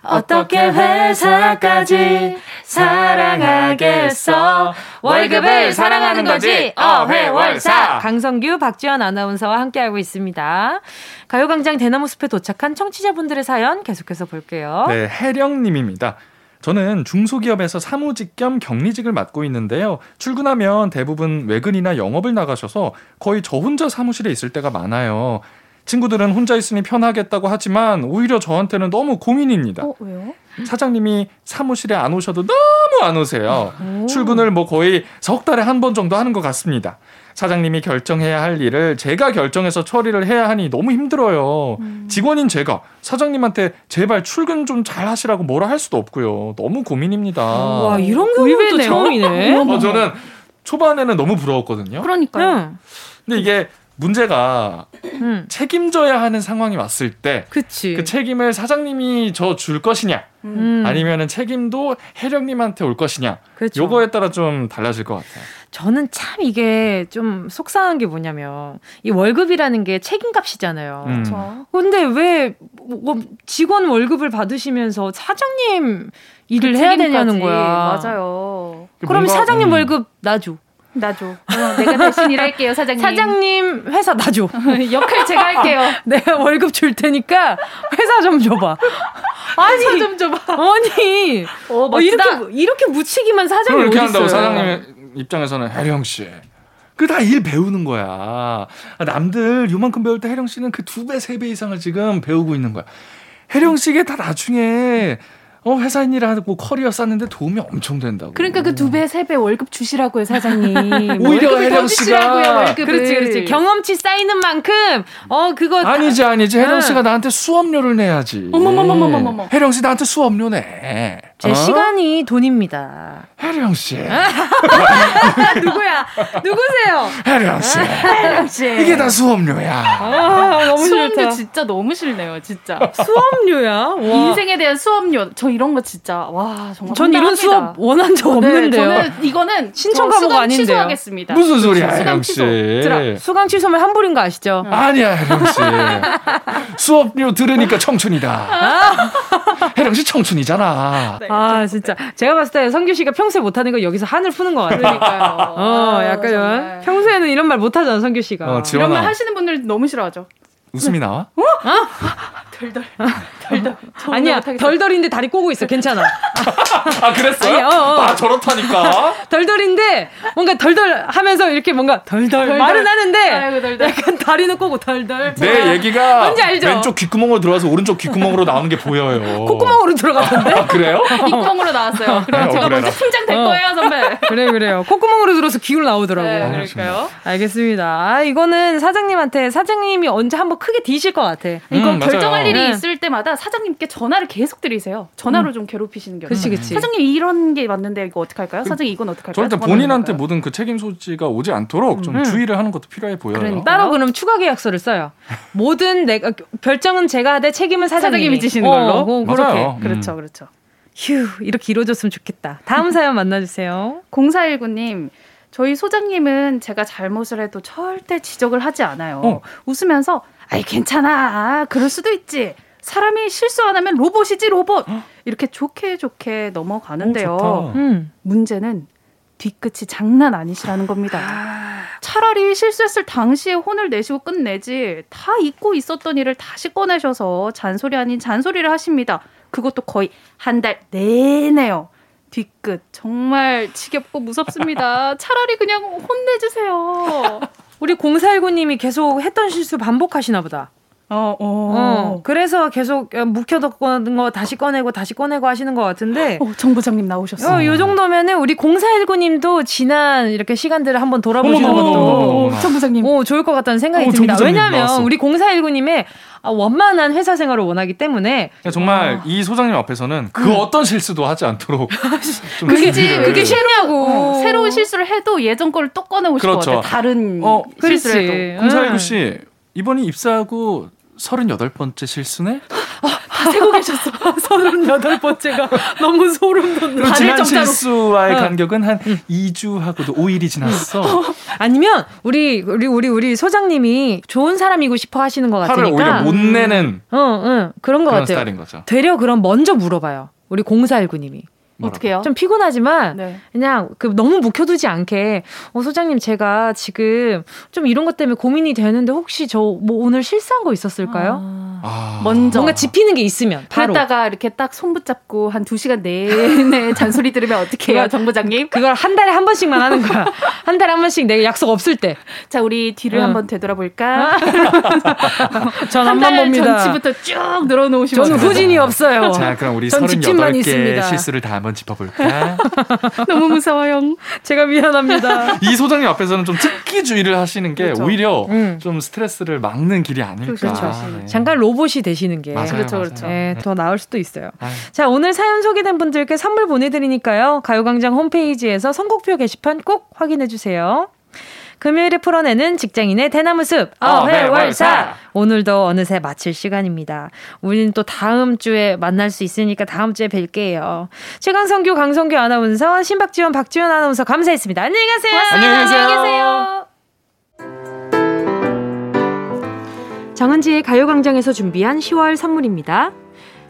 어떻게 회사까지 사랑하겠어 월급을 사랑하는 거지 어회월사 강성규 박지원 아나운서와 함께하고 있습니다. 가요광장 대나무 숲에 도착한 청취자분들의 사연 계속해서 볼게요. 네, 혜령님입니다. 저는 중소기업에서 사무직 겸 격리직을 맡고 있는데요. 출근하면 대부분 외근이나 영업을 나가셔서 거의 저 혼자 사무실에 있을 때가 많아요. 친구들은 혼자 있으니 편하겠다고 하지만 오히려 저한테는 너무 고민입니다. 어, 왜요? 사장님이 사무실에 안 오셔도 너무 안 오세요. 오. 출근을 뭐 거의 석 달에 한 번 정도 하는 것 같습니다. 사장님이 결정해야 할 일을 제가 결정해서 처리를 해야 하니 너무 힘들어요. 음. 직원인 제가 사장님한테 제발 출근 좀 잘 하시라고 뭐라 할 수도 없고요. 너무 고민입니다. 와, 이런 경우도 처음이네. 어, 저는 초반에는 너무 부러웠거든요. 그러니까요. 근데 이게 문제가 음. 책임져야 하는 상황이 왔을 때 그 책임을 사장님이 저 줄 것이냐 음. 아니면은 책임도 혜령님한테 올 것이냐 그쵸. 요거에 따라 좀 달라질 것 같아요. 저는 참 이게 좀 속상한 게 뭐냐면 이 월급이라는 게 책임값이잖아요. 음. 근데 왜 뭐 직원 월급을 받으시면서 사장님 일을 그 해야 되냐는 거야. 맞아요. 그럼 사장님 음. 월급 나줘. 나줘. 어, 내가 대신 일할게요, 사장님. 사장님 회사 나줘. [LAUGHS] 역할 제가 할게요. [LAUGHS] 내가 월급 줄 테니까 회사 좀 줘봐. 아니 회사 좀 줘봐. 아니. [LAUGHS] 어, 어, 이렇게 이렇게 묻히기만 사장이 이렇게 한다고 사장님 입장에서는 혜령 씨. 그다일 배우는 거야. 남들 요만큼 배울 때 혜령 씨는 그 두 배, 세 배 이상을 지금 배우고 있는 거야. 혜령 씨게 다 나중에 어, 회사인 일 하고 커리어 쌓는데 도움이 엄청 된다고. 그러니까 그 두 배, 세 배 월급 주시라고요, 사장님. [LAUGHS] 오히려 혜령 씨가 월급을. 그렇지, 그렇지. 경험치 쌓이는 만큼 어 그거 아니지, 아니지. 혜령 씨가 나한테 수업료를 내야지. 어머머머머머머. 혜령 씨 나한테 수업료 내. 제 어? 시간이 돈입니다. 혜령 씨. [LAUGHS] 누구야? 누구세요? 혜령 씨. 혜령 씨. 이게 다 수업료야. 아, 너무 수업료 싫다. 진짜 너무 싫네요, 진짜. 수업료야? 와. 인생에 대한 수업료. 저 이런 거 진짜 와 정말. 전 이런 수업 원한 적 네, 없는데요. 저는 이거는 신청 과목 아닌데요. 취소하겠습니다. 무슨 소리야, 혜령 씨. 자, 수강 취소면 환불인 거 아시죠? 아니야, 혜령 씨. 수업료 들으니까 청춘이다. 혜령 씨 청춘이잖아. 네, 아 진짜 제가 봤을 때 성규 씨가 평소에 못하는 거 여기서 한을 푸는 것 같아요. 그러니까요. 어, 약간 아, 평소에는 이런 말 못하잖아 성규 씨가. 어, 이런 말 하시는 분들 너무 싫어하죠. 웃음이 나와? 어? 어? 덜덜. 덜덜. 아니야, 덜덜인데 다리 꼬고 있어. 괜찮아. 아, 그랬어요? 아니, 어, 어. 아, 저렇다니까. [LAUGHS] 덜덜인데 뭔가 덜덜 하면서 이렇게 뭔가 덜덜, 덜덜. 말은 하는데 아이고, 덜덜. 약간 다리는 꼬고 덜덜. 내 얘기가 뭔지 알죠? 왼쪽 귓구멍으로 들어와서 오른쪽 귓구멍으로 나오는 게 보여요. 콧구멍으로 들어갔던데? 아, 그래요? 귓구멍으로 나왔어요. 그럼 제가 먼저 팀장 될 어. 거예요, 선배. 그래, 그래요. 콧구멍으로 들어서 기울 나오더라고요. 네, 그럴까요? 알겠습니다. 아, 이거는 사장님한테 사장님이 언제 한번 크게 뒤실 것 같아. 이거 음, 결정할 일이 네. 있을 때마다 사장님께 전화를 계속 드리세요. 전화로 음. 좀 괴롭히시는 경우. 그치, 그치. 사장님 이런 게 맞는데 이거 어떻게 할까요? 사장님 이건 어떻게 할까요? 저는 본인한테 모든 그 책임 소지가 오지 않도록 음. 좀 음. 주의를 하는 것도 필요해 보여요. 그러니까. 따로 그럼 추가 계약서를 써요. 모든 내가 결정은 제가 하되 책임은 사장님이, 지시는 어, 걸로. 어, 맞아요. 그렇죠, 그렇죠. 휴 이렇게 이루어졌으면 좋겠다. 다음 [LAUGHS] 사연 만나주세요. 0419님 저희 소장님은 제가 잘못을 해도 절대 지적을 하지 않아요. 어. 웃으면서 아이 괜찮아 그럴 수도 있지 사람이 실수 안 하면 로봇이지 로봇 이렇게 좋게 좋게 넘어가는데요. 오, 음. 문제는 뒤끝이 장난 아니시라는 겁니다. 아. 차라리 실수했을 당시에 혼을 내시고 끝내지 다 잊고 있었던 일을 다시 꺼내셔서 잔소리 아닌 잔소리를 하십니다. 그것도 거의 한 달 내내요. 뒤끝 정말 지겹고 무섭습니다. 차라리 그냥 혼내주세요. [LAUGHS] 우리 0419님이 계속 했던 실수 반복하시나 보다. 어, 어. 어. 그래서 계속 묵혀뒀던 거 다시 꺼내고 다시 꺼내고 하시는 것 같은데. 어, 정 부장님 나오셨어요. 어, 요 정도면은 우리 0419님도 지난 이렇게 시간들을 한번 돌아보시는 어머, 것도. 어머, 어머, 정부장님. 어, 좋을 것 같다는 생각이 듭니다. 왜냐면 나왔어. 우리 0419님의 아, 원만한 회사 생활을 원하기 때문에 정말 어. 이 소장님 앞에서는 그 음. 어떤 실수도 하지 않도록 그게 그게 싫냐고 어, 새로운 실수를 해도 예전 거를 또 꺼내고 그렇죠. 다른 어, 실수를 해도 0419씨 이번이 입사하고 서른여덟 번째 실수네? 아, 다 세고 계셨어. [LAUGHS] 서른여덟 번째가 너무 소름 돋는. 지난. 실수와의 어. 간격은 한 응. 2주하고도 5일이 지났어. 아니면 우리 우리 우리 우리 소장님이 좋은 사람이고 싶어 하시는 것 같으니까. 화를 오히려 못 내는. 어, 응, 그런 것 같아요. 스타일인 거죠. 되려 그럼 먼저 물어봐요. 우리 공사일구님이. 어떻게요? 좀 피곤하지만 네. 그냥 그 너무 묵혀두지 않게 어 소장님 제가 지금 좀 이런 것 때문에 고민이 되는데 혹시 저 뭐 오늘 실수한 거 있었을까요? 아. 아. 먼저 뭔가 짚히는 게 있으면 바로 그러다가 이렇게 딱 손 붙잡고 한두 시간 내내 [LAUGHS] 잔소리 들으면 어떻게 해요, 정부장님? 그걸 한 달에 한 번씩만 하는 거야. 한 달에 한 번씩 내가 약속 없을 때. 자, 우리 뒤를 응. 한번 되돌아볼까? [LAUGHS] 전 한번 봅니다. 전치부터 쭉 늘어놓으시면 저는 후진이 없어요. 자, 그럼 우리 38개 실수를 다 한번 한번 짚어볼까? [LAUGHS] 너무 무서워요. 제가 미안합니다. [LAUGHS] 이 소장님 앞에서는 좀 특기주의를 하시는 게 그렇죠. 오히려 음. 좀 스트레스를 막는 길이 아닐까. 그렇죠. 네. 잠깐 로봇이 되시는 게 맞아요, 그렇죠, 맞아요. 그렇죠. 네, 더 나을 수도 있어요. 아유. 자, 오늘 사연 소개된 분들께 선물 보내드리니까요. 가요광장 홈페이지에서 선곡표 게시판 꼭 확인해 주세요. 금요일에 풀어내는 직장인의 대나무 숲 어회월사 오늘도 어느새 마칠 시간입니다. 우리는 또 다음 주에 만날 수 있으니까 다음 주에 뵐게요. 최강성규 강성규 아나운서 신박지원 박지원 아나운서 감사했습니다. 안녕히 가세요. 안녕히 계세요. 안녕히 계세요. 정은지의 가요광장에서 준비한 10월 선물입니다.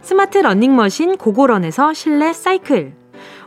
스마트 러닝머신 고고런에서 실내 사이클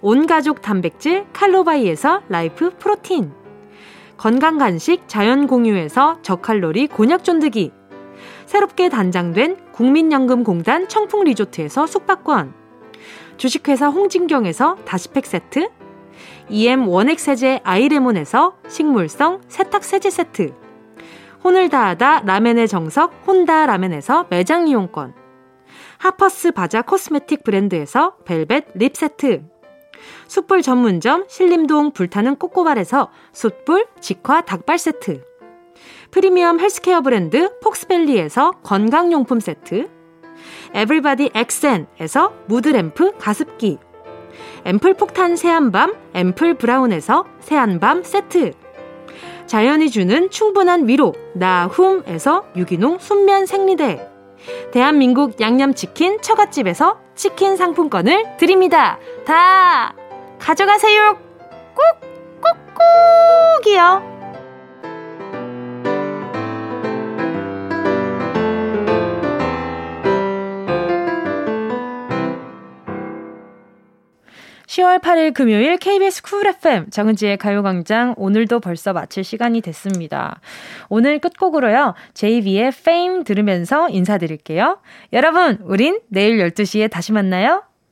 온가족 단백질 칼로바이에서 라이프 프로틴. 건강 간식 자연 공유에서 저칼로리 곤약 쫀득이. 새롭게 단장된 국민연금공단 청풍 리조트에서 숙박권. 주식회사 홍진경에서 다시팩 세트. EM 원액 세제 아이레몬에서 식물성 세탁 세제 세트. 혼을 다하다 라멘의 정석 혼다 라멘에서 매장 이용권. 하퍼스 바자 코스메틱 브랜드에서 벨벳 lip 세트 숯불 전문점 신림동 불타는 꼬꼬발에서 숯불 직화 닭발 세트. 프리미엄 헬스케어 브랜드 폭스밸리에서 건강용품 세트. 에브리바디 엑센에서 무드램프 가습기. 앰플 폭탄 새한밤 앰플 브라운에서 새한밤 세트. 자연이 주는 충분한 위로 나훔에서 유기농 순면 생리대. 대한민국 양념치킨 처갓집에서 치킨 상품권을 드립니다. 다 가져가세요. 꼭, 꼭, 꼭이요. 10월 8일 금요일 KBS 쿨 FM 정은지의 가요광장 오늘도 벌써 마칠 시간이 됐습니다. 오늘 끝곡으로요. JB의 Fame 들으면서 인사드릴게요. 여러분, 우린 내일 12시에 다시 만나요.